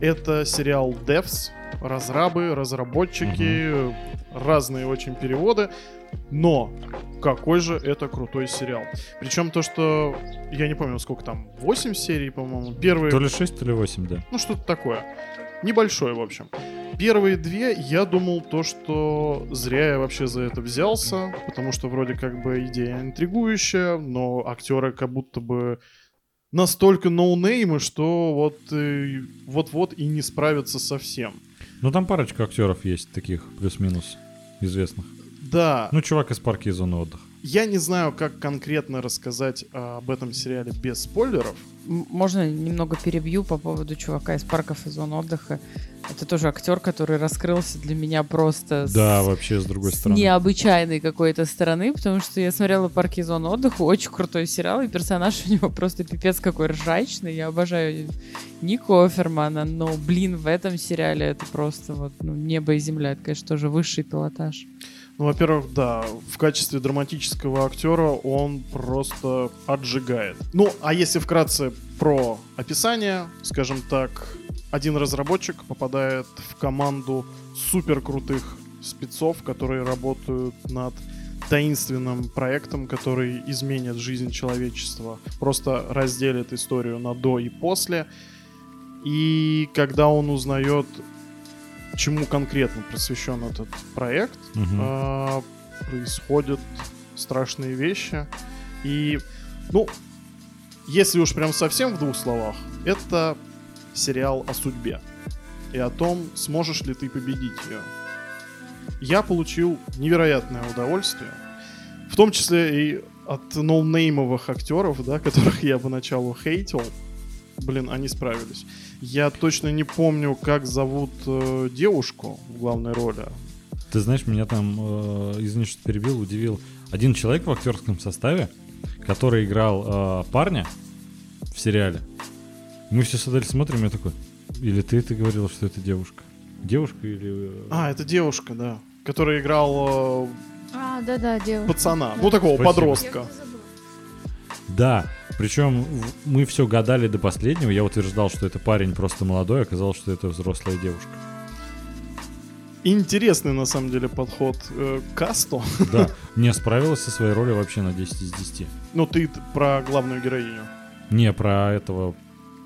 Это сериал Devs, разрабы, разработчики, разные очень переводы. Но какой же это крутой сериал. Причем то, что я не помню, сколько там, 8 серий, по-моему. Первые То ли 6, то ли 8, да. ну, что-то такое. Небольшое, в общем. Первые две я думал то, что зря я вообще за это взялся, потому что вроде как бы идея интригующая, но актеры как будто бы настолько ноунеймы, что вот э, вот-вот и не справятся совсем. Ну там парочка актеров есть таких, плюс-минус, известных. Да, Ну, чувак из парка и зоны отдыха. Я не знаю, как конкретно рассказать а, об этом сериале без спойлеров. Можно немного перебью по поводу чувака из парков и зон отдыха. Это тоже актер, который раскрылся для меня просто Да, с, вообще, с другой с стороны. необычайной какой-то стороны, потому что я смотрела парки и зон отдыха, очень крутой сериал, и персонаж у него просто пипец какой ржачный. Я обожаю Нико Офермана, но, блин, в этом сериале это просто вот ну, небо и земля. Это, конечно, тоже высший пилотаж. Ну, во-первых, да, в качестве драматического актера он просто отжигает. Ну, а если вкратце про описание, скажем так, один разработчик попадает в команду супер крутых спецов, которые работают над таинственным проектом, который изменит жизнь человечества, просто разделит историю на до и после. И когда он узнает, чему конкретно посвящен этот проект, Мгм. а, происходят страшные вещи. И, ну, если уж прям совсем в двух словах, это сериал о судьбе и о том, сможешь ли ты победить ее. Я получил невероятное удовольствие, в том числе и от ноунеймовых актеров, да, которых я поначалу хейтил. Блин, они справились. Я точно не помню, как зовут э, девушку в главной роли. Ты знаешь, меня там, э, извини, что перебил, удивил. Один человек в актерском составе, который играл э, парня в сериале. Мы все сидели смотрим, я такой, или ты это говорил, что это девушка? Девушка или... э, А, это девушка, да. Который играл А, да-да, э, девушка. пацана. Ну, такого Спасибо. подростка. Да, причем мы все гадали до последнего. Я утверждал, что это парень просто молодой, оказалось, что это взрослая девушка. Интересный, на самом деле, подход э, к касту. Да, не справилась со своей ролью вообще на 10 из 10. Ну, ты про главную героиню. Не про этого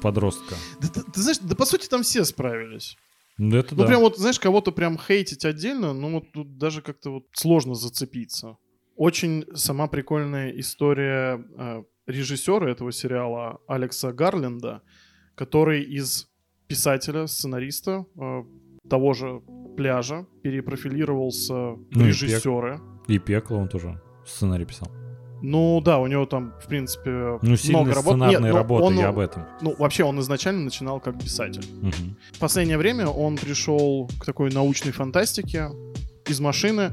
подростка. Да, ты, ты знаешь, да по сути там все справились. Ну это Ну, да. прям вот, знаешь, кого-то прям хейтить отдельно, ну, вот тут даже как-то вот сложно зацепиться. Очень сама прикольная история э, режиссера этого сериала Алекса Гарленда, который из писателя, сценариста э, того же пляжа перепрофилировался в Ну и режиссеры. И пекло он тоже сценарий писал. Ну да, у него там, в принципе, Ну, много работ. Нет, но работы, он, я об этом. Ну, вообще, он изначально начинал как писатель. Мгм. В последнее время он пришел к такой научной фантастике из машины.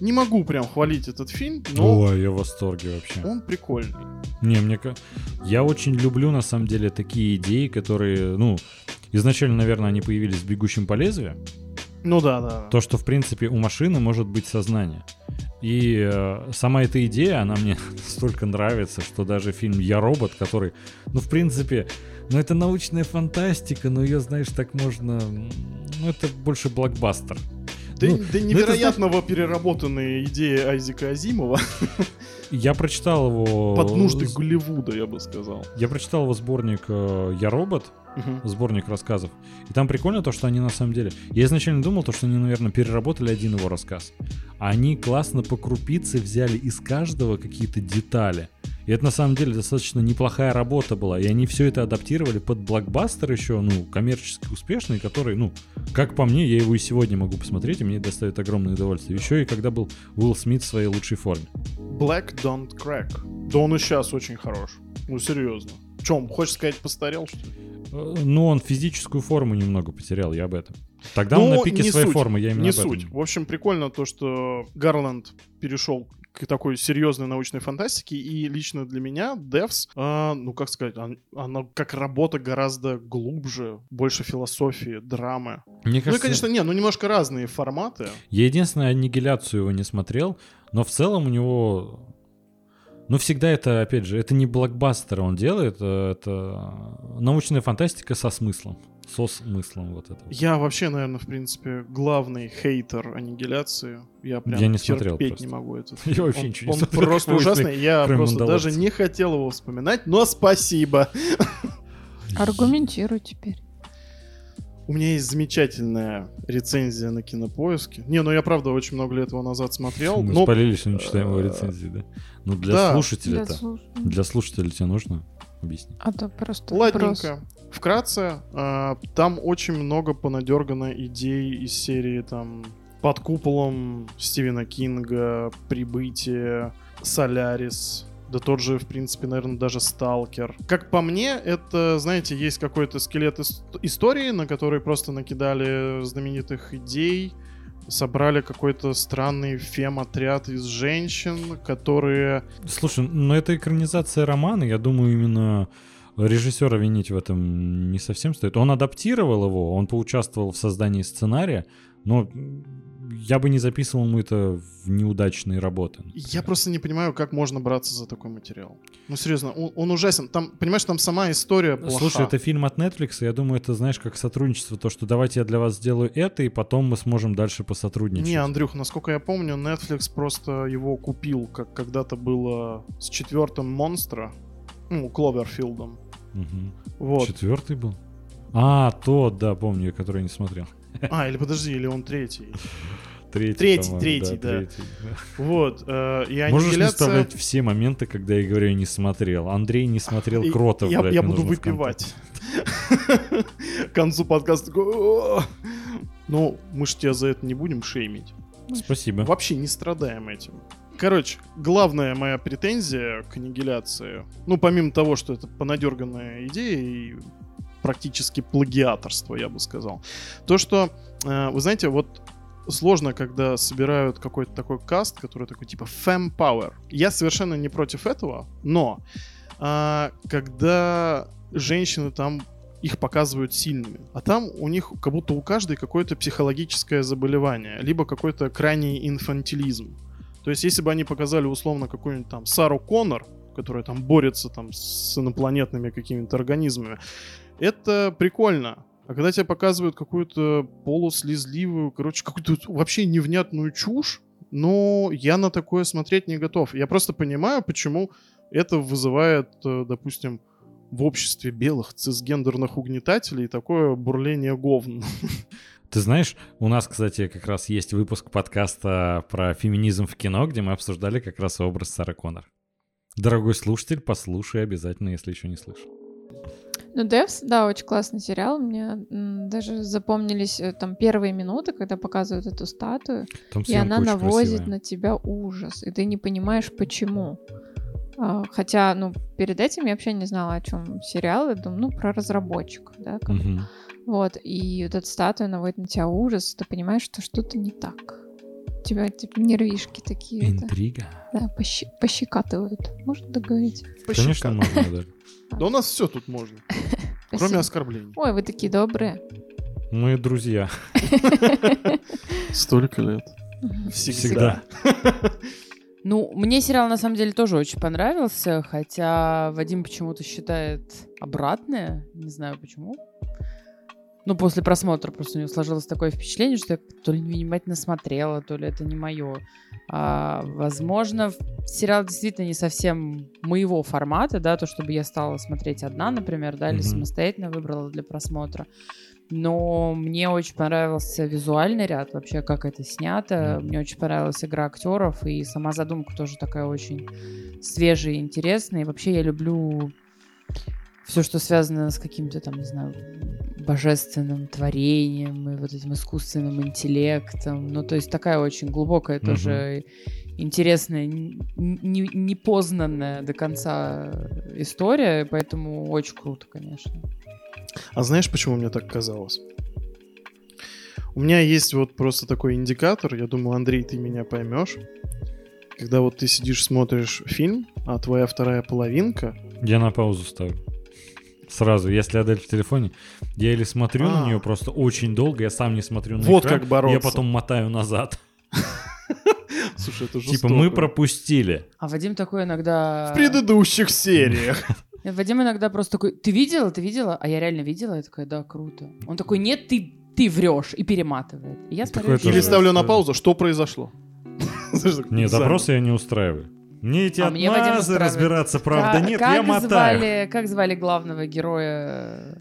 Не могу прям хвалить этот фильм, но Ой, я в восторге вообще. он прикольный. Не, мне Я очень люблю, на самом деле, такие идеи, которые, ну, изначально, наверное, они появились в «Бегущем по лезвию». Ну да, да. То, что, в принципе, у машины может быть сознание. И э, сама эта идея, она мне настолько нравится, что даже фильм «Я робот», который, ну, в принципе, ну, это научная фантастика, но ее, знаешь, так можно... Ну, это больше блокбастер. Да, Ну, да ну, это, невероятного переработанные идеи Айзека Азимова Я прочитал его... под нужды Голливуда, я бы сказал. Я прочитал его сборник э, «Я робот», Мгм. сборник рассказов. И там прикольно то, что они на самом деле... Я изначально думал, то, что они, наверное, переработали один его рассказ. Они классно по крупице взяли из каждого какие-то детали. И это на самом деле достаточно неплохая работа была. И они все это адаптировали под блокбастер еще, ну, коммерчески успешный, который, ну, как по мне, я его и сегодня могу посмотреть, и мне доставит огромное удовольствие. Еще и когда был Уилл Смит в своей лучшей форме. Black Don't Crack. Да он и сейчас очень хорош. Ну, серьезно. Чем, хочешь сказать, постарел, что ли? Э, Ну, он физическую форму немного потерял, я об этом. Тогда он Ну, на пике своей суть, формы, я именно Не суть. В общем, прикольно то, что Гарланд перешел к такой серьезной научной фантастике, и лично для меня Devs, а, ну, как сказать, он- она как работа гораздо глубже, больше философии, драмы. Мне Ну и, кажется, конечно, не, ну немножко разные форматы. я единственное аннигиляцию его не смотрел, но в целом у него... Ну, всегда это, опять же, это не блокбастер он делает, э, это научная фантастика со смыслом. Со смыслом вот этого. Я вообще, наверное, в принципе, главный хейтер аннигиляции. Я прям Я не смотрел терпеть просто. не могу этот. Я вообще он, ничего не он смотрел, просто кроме ужасный. Я просто даже не хотел его вспоминать, но спасибо. Аргументируй теперь. У меня есть замечательная рецензия на кинопоиске. Не, ну я правда очень много лет его назад смотрел. Мы но спалились, что не читаем его рецензии, да? Ну, для да. слушателя-то. слуш- Для слушателя тебе нужно объяснить. А то просто вопрос. Вкратце, а, там очень много понадергано идей из серии там под куполом Стивена Кинга, Прибытие, Солярис, да тот же, в принципе, наверное, даже Сталкер. Как по мне, это, знаете, есть какой-то скелет ис- истории, на который просто накидали знаменитых идей, собрали какой-то странный фем-отряд из женщин, которые... Слушай, но это экранизация романа, я думаю, именно режиссера винить в этом не совсем стоит. Он адаптировал его, он поучаствовал в создании сценария, но я бы не записывал ему это в неудачные работы. Я просто не понимаю, как можно браться за такой материал. Ну, серьезно, он, он ужасен. Там, понимаешь, там сама история плоха. Слушай, это фильм от Netflix, я думаю, это, знаешь, как сотрудничество, то, что давайте я для вас сделаю это, и потом мы сможем дальше посотрудничать. Не, Андрюх, насколько я помню, Netflix просто его купил, как когда-то было с четвертым монстра, ну, Кловерфилдом. Мгм. Вот. Четвертый был? А, тот, да, помню, который я не смотрел. А, или подожди, или он третий. Третий, Третий, третий, да. третий, да. Вот. э, и Можешь не вставлять все моменты, когда я говорю, не смотрел. Андрей не смотрел Кротов, я, блядь, я буду выпивать. К концу подкаста! Ну, мы ж тебя за это не будем шеймить. Спасибо. Вообще не страдаем этим. Короче, главная моя претензия к аннигиляции, ну, помимо того, что это понадерганная идея и практически плагиаторство, я бы сказал, то, что, э, вы знаете, вот сложно, когда собирают какой-то такой каст, который такой типа fem power. Я совершенно не против этого, но а, когда женщины там их показывают сильными. А там у них как будто у каждой какое-то психологическое заболевание, либо какой-то крайний инфантилизм. То есть, если бы они показали условно какую-нибудь там Сару Коннор, которая там борется там с инопланетными какими-то организмами, это прикольно. А когда тебе показывают какую-то полуслезливую, короче, какую-то вообще невнятную чушь, но я на такое смотреть не готов. Я просто понимаю, почему это вызывает, э, допустим, в обществе белых цисгендерных угнетателей такое бурление говн. Ты знаешь, у нас, кстати, как раз есть выпуск подкаста про феминизм в кино, где мы обсуждали как раз образ Сары Коннор. Дорогой слушатель, послушай обязательно, если еще не слышал. Ну, Девс, да, очень классный сериал. Мне даже запомнились э, там первые минуты, когда показывают эту статую, Там и она очень наводит красивая. на тебя ужас, и ты не понимаешь, почему. А, Хотя, ну, перед этим я вообще не знала, о чем сериал. Я думаю, ну, про разработчиков, да. как- Мгм. Вот, и вот эта статуя наводит на тебя ужас, ты понимаешь, что что-то не так. У тебя, типа, нервишки такие, это, Интрига. да, пощи- пощекатывают. Можно договорить? Конечно, можно, да. Да у нас все тут можно, кроме оскорблений. Ой, вы такие добрые. Мы друзья. Столько лет. Всегда. Ну, мне сериал на самом деле тоже очень понравился, хотя Вадим почему-то считает обратное. Не знаю почему. Ну, после просмотра просто у него сложилось такое впечатление, что я то ли невнимательно смотрела, то ли это не мое. А, возможно, сериал действительно не совсем моего формата, да, то, чтобы я стала смотреть одна, например, да, или самостоятельно выбрала для просмотра. Но мне очень понравился визуальный ряд, вообще, как это снято. Мне очень понравилась игра актеров, и сама задумка тоже такая очень свежая и интересная. И вообще я люблю все, что связано с каким-то там, не знаю, божественным творением и вот этим искусственным интеллектом. Ну, то есть такая очень глубокая Мгм. тоже интересная, н- не- непознанная до конца история, поэтому очень круто, конечно. А знаешь, почему мне так казалось? У меня есть вот просто такой индикатор, я думаю, Андрей, ты меня поймешь. Когда вот ты сидишь, смотришь фильм, а твоя вторая половинка... Я на паузу ставлю. Сразу, если Адель в телефоне, я или смотрю на А. нее просто очень долго, я сам не смотрю на Вот экран, как бороться. я потом мотаю назад. Слушай, это Типа жестоко. мы пропустили. А Вадим такой иногда... В предыдущих сериях. Вадим иногда просто такой, ты видела, ты видела? А я реально видела? Я такая, да, круто. Он такой, нет, ты, ты врешь и перематывает. И я смотрю. Или ставлю на паузу, что произошло? Экзамен. допросы я не устраиваю. Мне эти А отмазы разбираться, правда, Ка- нет, как я мотаю. Звали, как звали главного героя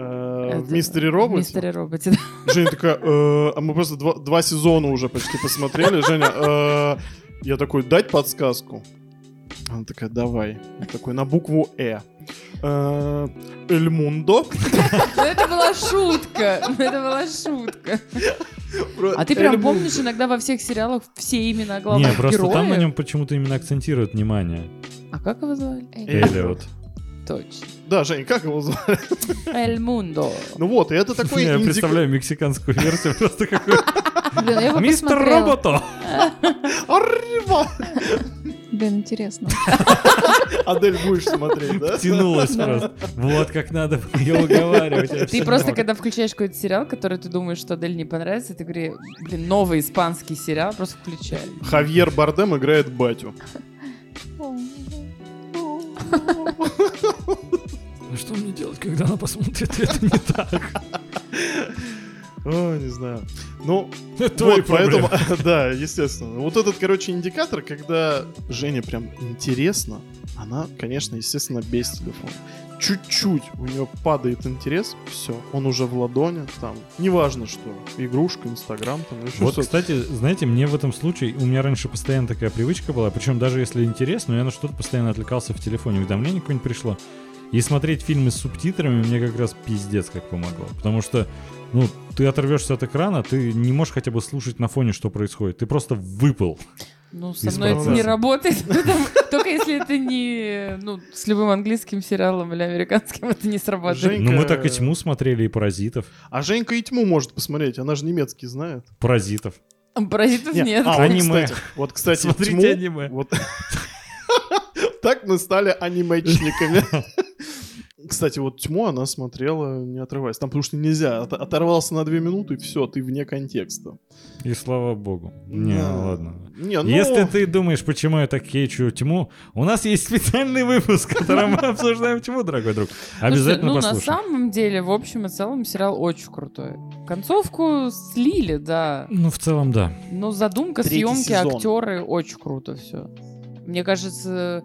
Э, Это- В Мистере Роботе? Мистере Роботе, да. Женя такая, «Э, а мы просто два, два сезона уже почти посмотрели. Женя, э, я такой, дать подсказку? Она такая, давай. Я такой, на букву Э. Э, Эль Мундо. Ну, это была шутка. Ну, Это была шутка. А ты прям помнишь, иногда во всех сериалах все имена главных Не, просто героев? там на нем почему-то именно акцентируют внимание. А как его звали? Эллиот. Точно. Да, Жень, как его звали? Эль Мундо. Ну вот, и это такой Я представляю мексиканскую версию просто какой Мистер. Робото! Arriba! Блин, интересно. Адель будешь смотреть, да? Тянулась просто. Вот как надо ее уговаривать. Ты просто, когда включаешь какой-то сериал, который ты думаешь, что Адель не понравится, ты говоришь, блин, новый испанский сериал, просто включай. Хавьер Бардем играет батю. А что мне делать, когда она посмотрит это не так? О, не знаю. Ну, вот, поэтому, да, естественно. Вот этот, короче, индикатор, когда Жене прям интересно, она, конечно, естественно, без телефона. Чуть-чуть у нее падает интерес, все, он уже в ладони, там, неважно что, игрушка, инстаграм, там, еще Вот, что-то. кстати, знаете, мне в этом случае, у меня раньше постоянно такая привычка была, причем даже если интересно, я на что-то постоянно отвлекался в телефоне, уведомление какое-нибудь пришло. И смотреть фильмы с субтитрами мне как раз пиздец как помогло. Потому что, ну, ты оторвешься от экрана, ты не можешь хотя бы слушать на фоне, что происходит. Ты просто выпал. Ну, со мной это не работает. Только если это не... Ну, с любым английским сериалом или американским это не сработает. Жень- Ну, мы так и тьму смотрели, и паразитов. А Женька и тьму может посмотреть, она же немецкий знает. Паразитов. Паразитов Не, нет. А, вот, Аниме. кстати, вот, кстати, Смотрите тьму... аниме. Так мы стали анимечниками. Кстати, вот тьму она смотрела, не отрываясь. Там потому что нельзя. От- оторвался на две минуты, и все, ты вне контекста. И слава богу. Не, Да. ладно. Не, ну... Если ты думаешь, почему я так хейчу тьму, у нас есть специальный выпуск, в котором мы обсуждаем тьму, дорогой друг. Обязательно ну, на послушай. самом деле, в общем и целом, сериал очень крутой. Концовку слили, да. Ну, в целом, да. Но задумка, съемки, актеры, очень круто все. Мне кажется,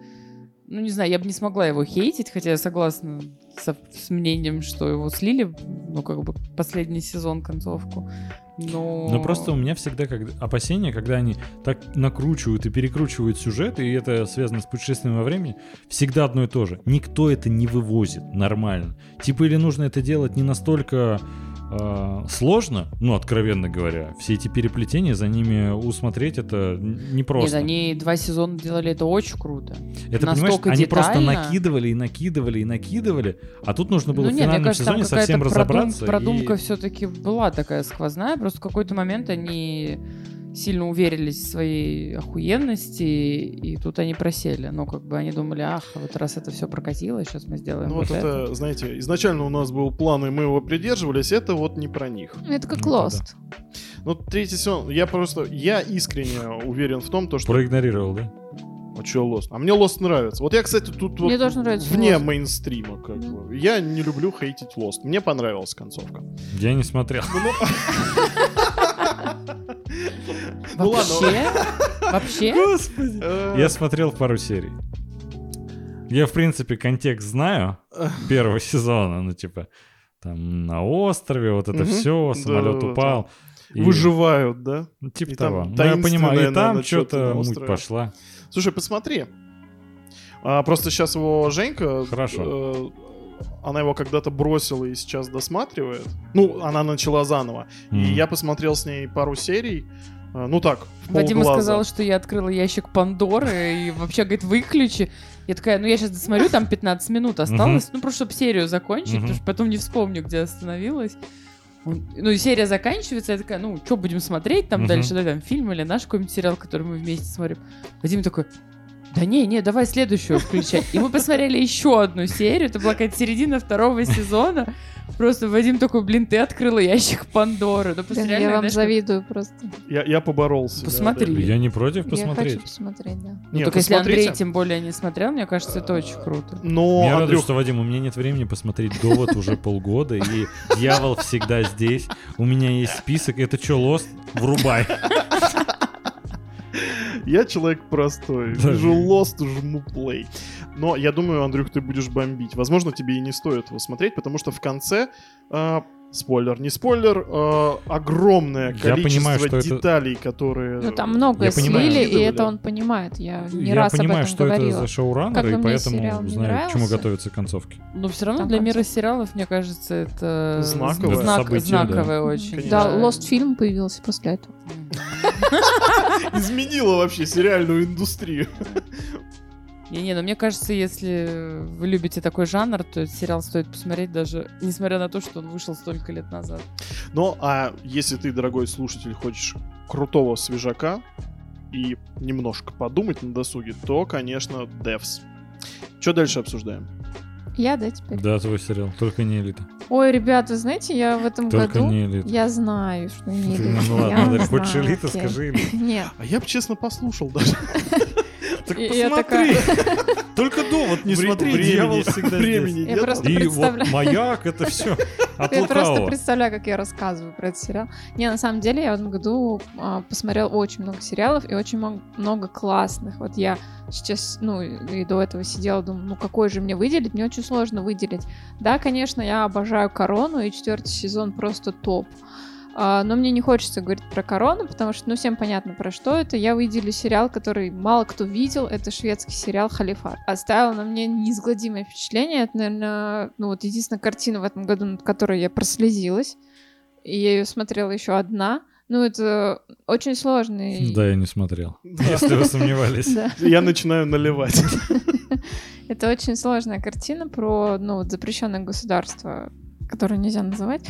ну не знаю, я бы не смогла его хейтить, хотя я согласна со- с мнением, что его слили, ну как бы последний сезон, концовку. Но... Но просто у меня всегда как опасения, когда они так накручивают и перекручивают сюжет, и это связано с путешествием во времени, всегда одно и то же. Никто это не вывозит нормально. Типа или нужно это делать не настолько сложно, ну, откровенно говоря, все эти переплетения, за ними усмотреть это непросто. Нет, они два сезона делали это очень круто. Это, понимаешь, настолько они просто накидывали и накидывали и накидывали, а тут нужно было ну в нет, финальном кажется, сезоне совсем продум- разобраться. продумка и- все-таки была такая сквозная, просто в какой-то момент они сильно уверились в своей охуенности, и тут они просели. Ну, как бы они думали, ах, вот раз это все прокатило, сейчас мы сделаем Ну вот, вот это, знаете, изначально у нас был план, и мы его придерживались, это вот не про них. Это как Ну, да, Lost. Ну, третий сезон, я просто, я искренне уверен в том, то, что... Проигнорировал, да? А чё Lost? А мне Lost нравится. Вот я, кстати, тут Мне вот тоже нравится вне Lost. мейнстрима. Как Да. бы. Я не люблю хейтить Lost. Мне понравилась концовка. Я не смотрел. Ну ладно. Вообще? Вообще? Господи. Я смотрел пару серий. Я, в принципе, контекст знаю первого сезона. Ну, типа, там на острове, вот это все, самолет упал. И- Выживают, да? ну, Типа и там того. Ну, я понимаю, и там что-то муть пошла. Слушай, посмотри. А, просто сейчас его Женька... Хорошо. э, она его когда-то бросила и сейчас досматривает. Ну, она начала заново. И Мгм. я посмотрел с ней пару серий. Э, Ну так, в Вадима полглаза. сказала, что я открыла ящик Пандоры и вообще, говорит, выключи. Я такая, ну я сейчас досмотрю, там 15 минут осталось, ну просто чтобы серию закончить, потому что потом не вспомню, где остановилась. Ну и серия заканчивается, я такая, ну что будем смотреть там дальше, да, там фильм или наш какой-нибудь сериал, который мы вместе смотрим. Вадим такой, да не, не, давай следующую включай. И мы посмотрели еще одну серию, это была какая-то середина второго сезона. Просто Вадим такой, блин, ты открыла ящик Пандоры. Ну, просто Блин, реально, я вам знаешь, завидую просто. Я, я поборолся. да, Посмотри. да. Я не против Я посмотреть. хочу посмотреть, да. Ну, Нет, только если. Андрей тем более не смотрел, мне кажется, это очень круто. Но, радует, Андрюх, что, Вадим, у меня нет времени посмотреть «Довод» уже полгода, и дьявол всегда здесь. У меня есть список. Это что, Лост? Врубай. Я человек простой. Вижу Lost, жму play. Но я думаю, Андрюх, ты будешь бомбить. Возможно, тебе и не стоит его смотреть, потому что в конце... Спойлер, не спойлер, э, огромное Я количество понимаю, что это- деталей, которые... Ну, там многое Я понимаю. слили, и это он понимает. Я не Я раз понимаю, об этом что говорила. это за шоураннер, Как бы и поэтому знаю, к чему нравился. готовятся концовки. Но все равно Там для мира сериалов, мне кажется, это Знаковое. знак- Событие, знаковое да. очень. Конечно. Да, Lost фильм появился после этого. изменила вообще сериальную индустрию. Не-не, но мне кажется, если вы любите такой жанр, то этот сериал стоит посмотреть даже, несмотря на то, что он вышел столько лет назад. Но, а если ты, дорогой слушатель, хочешь крутого свежака и немножко подумать на досуге, то, конечно, Devs. Что дальше обсуждаем? Я, да, теперь? Да, твой сериал. Только не элита. Ой, ребята, знаете, я в этом Только году... не элита. Я знаю, что не Ну, элита. ну ладно, Я хочешь элита, скажи элита. Нет. А я бы честно послушал даже. Так И посмотри. Только довод не Вре- смотри, дьявол всегда времени И вот представляю. маяк, это все от Я просто представляю, как я рассказываю про этот сериал. Не, на самом деле, я в этом году а, посмотрела очень много сериалов и очень много классных. Вот я сейчас, ну, и до этого сидела, думаю, ну, какой же мне выделить? Мне очень сложно выделить. Да, конечно, я обожаю «Корону», и четвертый сезон просто топ. А, но мне не хочется говорить про «Корону», потому что, ну, всем понятно, про что это. Я выделю сериал, который мало кто видел. Это шведский сериал «Халифат». Оставил на мне неизгладимое впечатление. Это, наверное, ну, вот единственная картина в этом году, над которой я прослезилась. И я ее смотрела еще одна. Ну, это очень сложный... Да, я не смотрел. Если вы сомневались. Я начинаю наливать. Это очень сложная картина про ну, вот запрещенное государство, которое нельзя называть.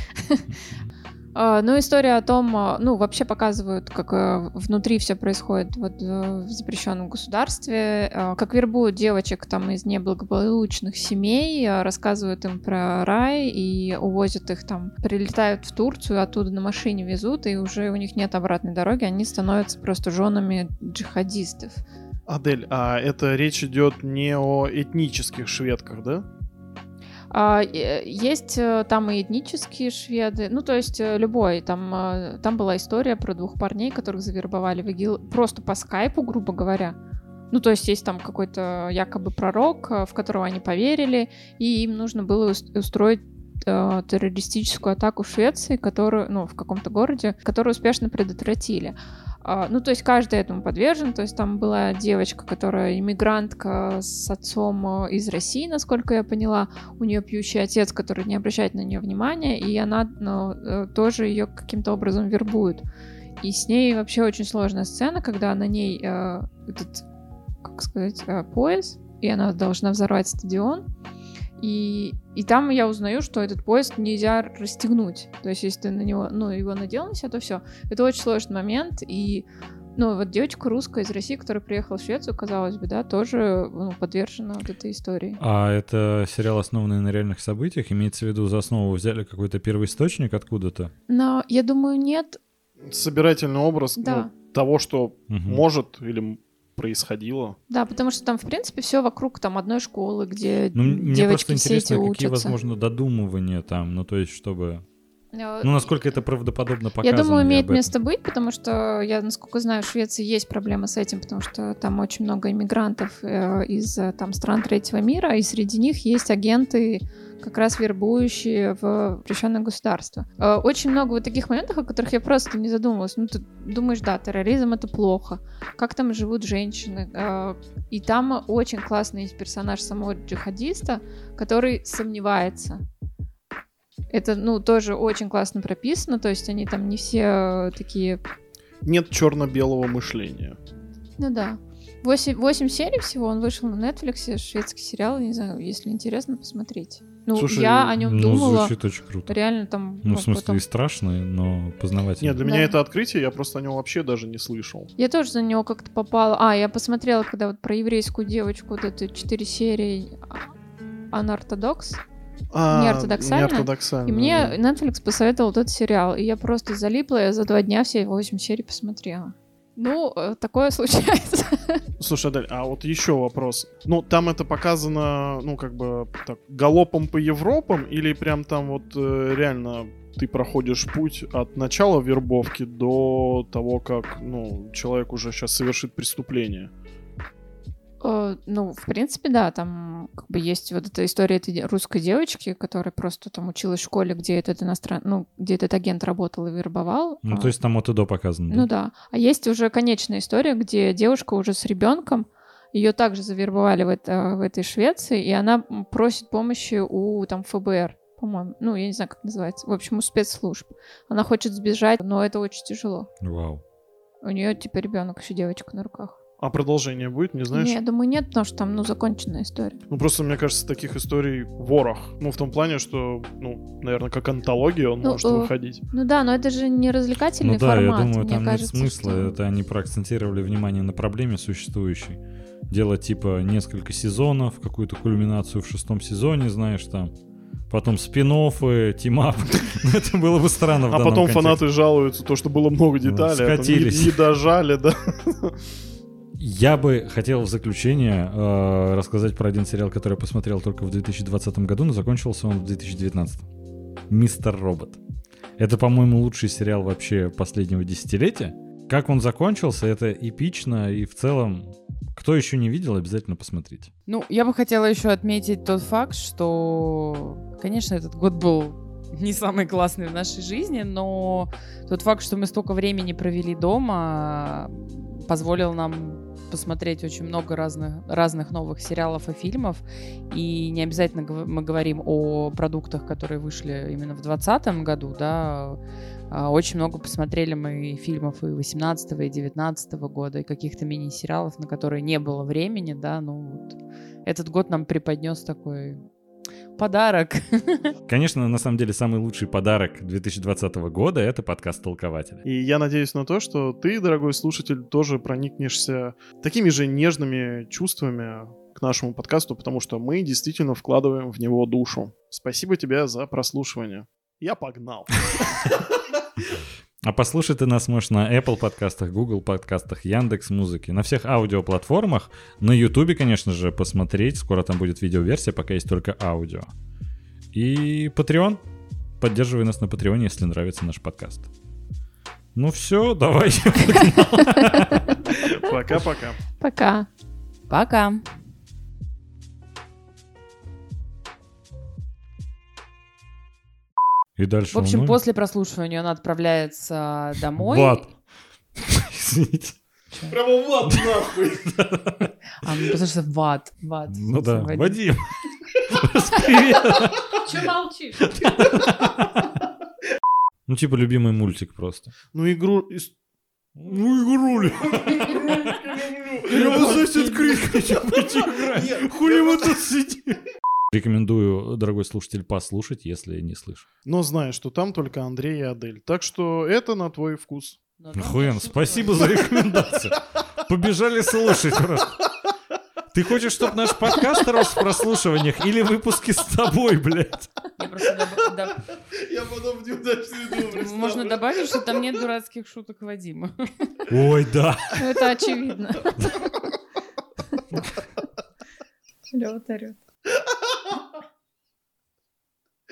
А, Ну, история о том, а, ну, вообще показывают, как э, внутри все происходит вот э, в запрещенном государстве, а, как вербуют девочек там из неблагополучных семей, рассказывают им про рай и увозят их там, прилетают в Турцию, оттуда на машине везут, и уже у них нет обратной дороги, они становятся просто женами джихадистов. Адель, а это речь идет не о этнических шведках, да? А, Есть э, там и этнические шведы, ну то есть э, любой. Там, э, там была история про двух парней, которых завербовали в ИГИЛ просто по скайпу, грубо говоря. Ну то есть есть там какой-то якобы пророк, в которого они поверили, и им нужно было ус- устроить террористическую атаку в Швеции, которую, ну, в каком-то городе, которую успешно предотвратили. А, ну, то есть каждый этому подвержен. То есть там была девочка, которая иммигрантка с отцом э, из России, насколько я поняла. У нее пьющий отец, который не обращает на нее внимания, и она ну, э, тоже ее каким-то образом вербует. И с ней вообще очень сложная сцена, когда на ней э, этот, как сказать, э, пояс, и она должна взорвать стадион. И, и там я узнаю, что этот поезд нельзя расстегнуть. То есть, если ты на него, ну, его надел на себя, то все. Это очень сложный момент. И, ну, вот девочка русская из России, которая приехала в Швецию, казалось бы, да, тоже ну, подвержена вот этой истории. А это сериал, основанный на реальных событиях? Имеется в виду, за основу взяли какой-то первый источник откуда-то? Но я думаю, нет. Собирательный образ ну, Да. того, что Мгм. может или происходило. Да, потому что там, в принципе, все вокруг там одной школы, где Ну, мне девочки просто все эти интересно, какие, учатся. возможно, додумывания там, ну, то есть, чтобы... Э, Ну, насколько это правдоподобно Я показано. думаю, ли имеет место быть, потому что я, насколько знаю, в Швеции есть проблемы с этим, потому что там очень много иммигрантов э, из э, там стран третьего мира, и среди них есть агенты, как раз вербующие в запрещенное государство. Э, Очень много вот таких моментов, о которых я просто не задумывалась. Ну, ты думаешь, да, терроризм это плохо. Как там живут женщины? Э, И там очень классный есть персонаж самого джихадиста, который сомневается. Это, ну, тоже очень классно прописано, то есть они там не все э, такие... Нет черно-белого мышления. Ну да. Восемь, восемь серий всего, он вышел на Netflix, шведский сериал, не знаю, если интересно, посмотрите. Ну, Слушай, я о нем Ну, думала, звучит очень круто. реально там... Ну, в смысле, потом- и страшно, но познавательно. Нет, для Да. меня это открытие, я просто о нем вообще даже не слышал. Я тоже за него как-то попала. А, я посмотрела, когда вот про еврейскую девочку, вот это четыре серии а, Анортодокс. А, Неортодоксально? неортодоксально, И мне да. Netflix посоветовал этот сериал, и я просто залипла, я за два дня все восемь серий посмотрела. Ну, э, такое случается. Слушай, Адель, а вот еще вопрос. Ну, там это показано, ну, как бы, так, галопом по Европам, или прям там вот э, реально ты проходишь путь от начала вербовки до того, как, ну, человек уже сейчас совершит преступление? Э, Ну, в принципе, да, там как бы есть вот эта история этой русской девочки, которая просто там училась в школе, где этот иностран... ну, где этот агент работал и вербовал. Ну, А, то есть там от и до показано. Ну да. А есть уже конечная история, где девушка уже с ребенком, ее также завербовали в, это- в этой Швеции, и она просит помощи у там ФБР, по-моему. Ну, я не знаю, как называется. В общем, у спецслужб. Она хочет сбежать, но это очень тяжело. Вау. У нее теперь ребенок, еще девочка на руках. А продолжение будет, не знаешь? Не, я думаю, нет, потому что там, ну, законченная история. Ну, просто, мне кажется, таких историй ворох. Ну, в том плане, что, ну, наверное, как антология он Ну, может э, выходить. Ну да, но это же не развлекательный Ну да, формат. я думаю, мне там кажется, нет смысла. что- Это они проакцентировали внимание на проблеме существующей. Делать типа несколько сезонов, какую-то кульминацию в шестом сезоне, знаешь, там. Потом спин-оффы, team-up. Это было бы странно в А потом контексте. фанаты жалуются, то, что было много Ну, деталей, а не, скатились. не дожали, да. Я бы хотел в заключение э, рассказать про один сериал, который я посмотрел только в 2020 году, но закончился он в 2019. Мистер Робот. Это, по-моему, лучший сериал вообще последнего десятилетия. Как он закончился, это эпично, и в целом, кто еще не видел, обязательно посмотрите. Ну, я бы хотела еще отметить тот факт, что, конечно, этот год был не самый классный в нашей жизни, но тот факт, что мы столько времени провели дома, позволил нам посмотреть очень много разных, разных новых сериалов и фильмов. И не обязательно мы говорим о продуктах, которые вышли именно в 2020 году, да. А Очень много посмотрели мы и фильмов и 18 и 19 года, и каких-то мини-сериалов, на которые не было времени, да. Ну, вот этот год нам преподнес такой подарок. Конечно, на самом деле, самый лучший подарок 2020 года — это подкаст «Толкователя». И я надеюсь на то, что ты, дорогой слушатель, тоже проникнешься такими же нежными чувствами к нашему подкасту, потому что мы действительно вкладываем в него душу. Спасибо тебе за прослушивание. Я погнал. А послушать ты нас можешь на Apple подкастах, Google подкастах, Яндекс Музыке, на всех аудиоплатформах. На Ютубе, конечно же, посмотреть. Скоро там будет видеоверсия, пока есть только аудио. И Patreon. Поддерживай нас на Патреоне, если нравится наш подкаст. Ну все, давай. Пока-пока. Пока. Пока. И дальше В общем, он, ну, после прослушивания он отправляется домой. в ад. Извините. Прямо в ад нахуй. А, ну, потому что в ад. В ад. Ну да, Вадим. Привет. Че молчишь? Ну типа любимый мультик просто. Ну, игру... Ну игрули. Я в Assassin's Creed хочу пойти играть. Хули вы тут сидите? Рекомендую, дорогой слушатель, послушать, если не слышал. Но знай, что там только Андрей и Адель. Так что это на твой вкус. Хуен, спасибо за рекомендацию. Побежали слушать просто. Ты хочешь, чтобы наш подкаст рос в прослушиваниях или выпуски с тобой, блядь? Я просто доб- доб- Я потом неудачный Можно добавить, что там нет дурацких шуток Вадима. Ой, да. Это очевидно. Лёва орёт.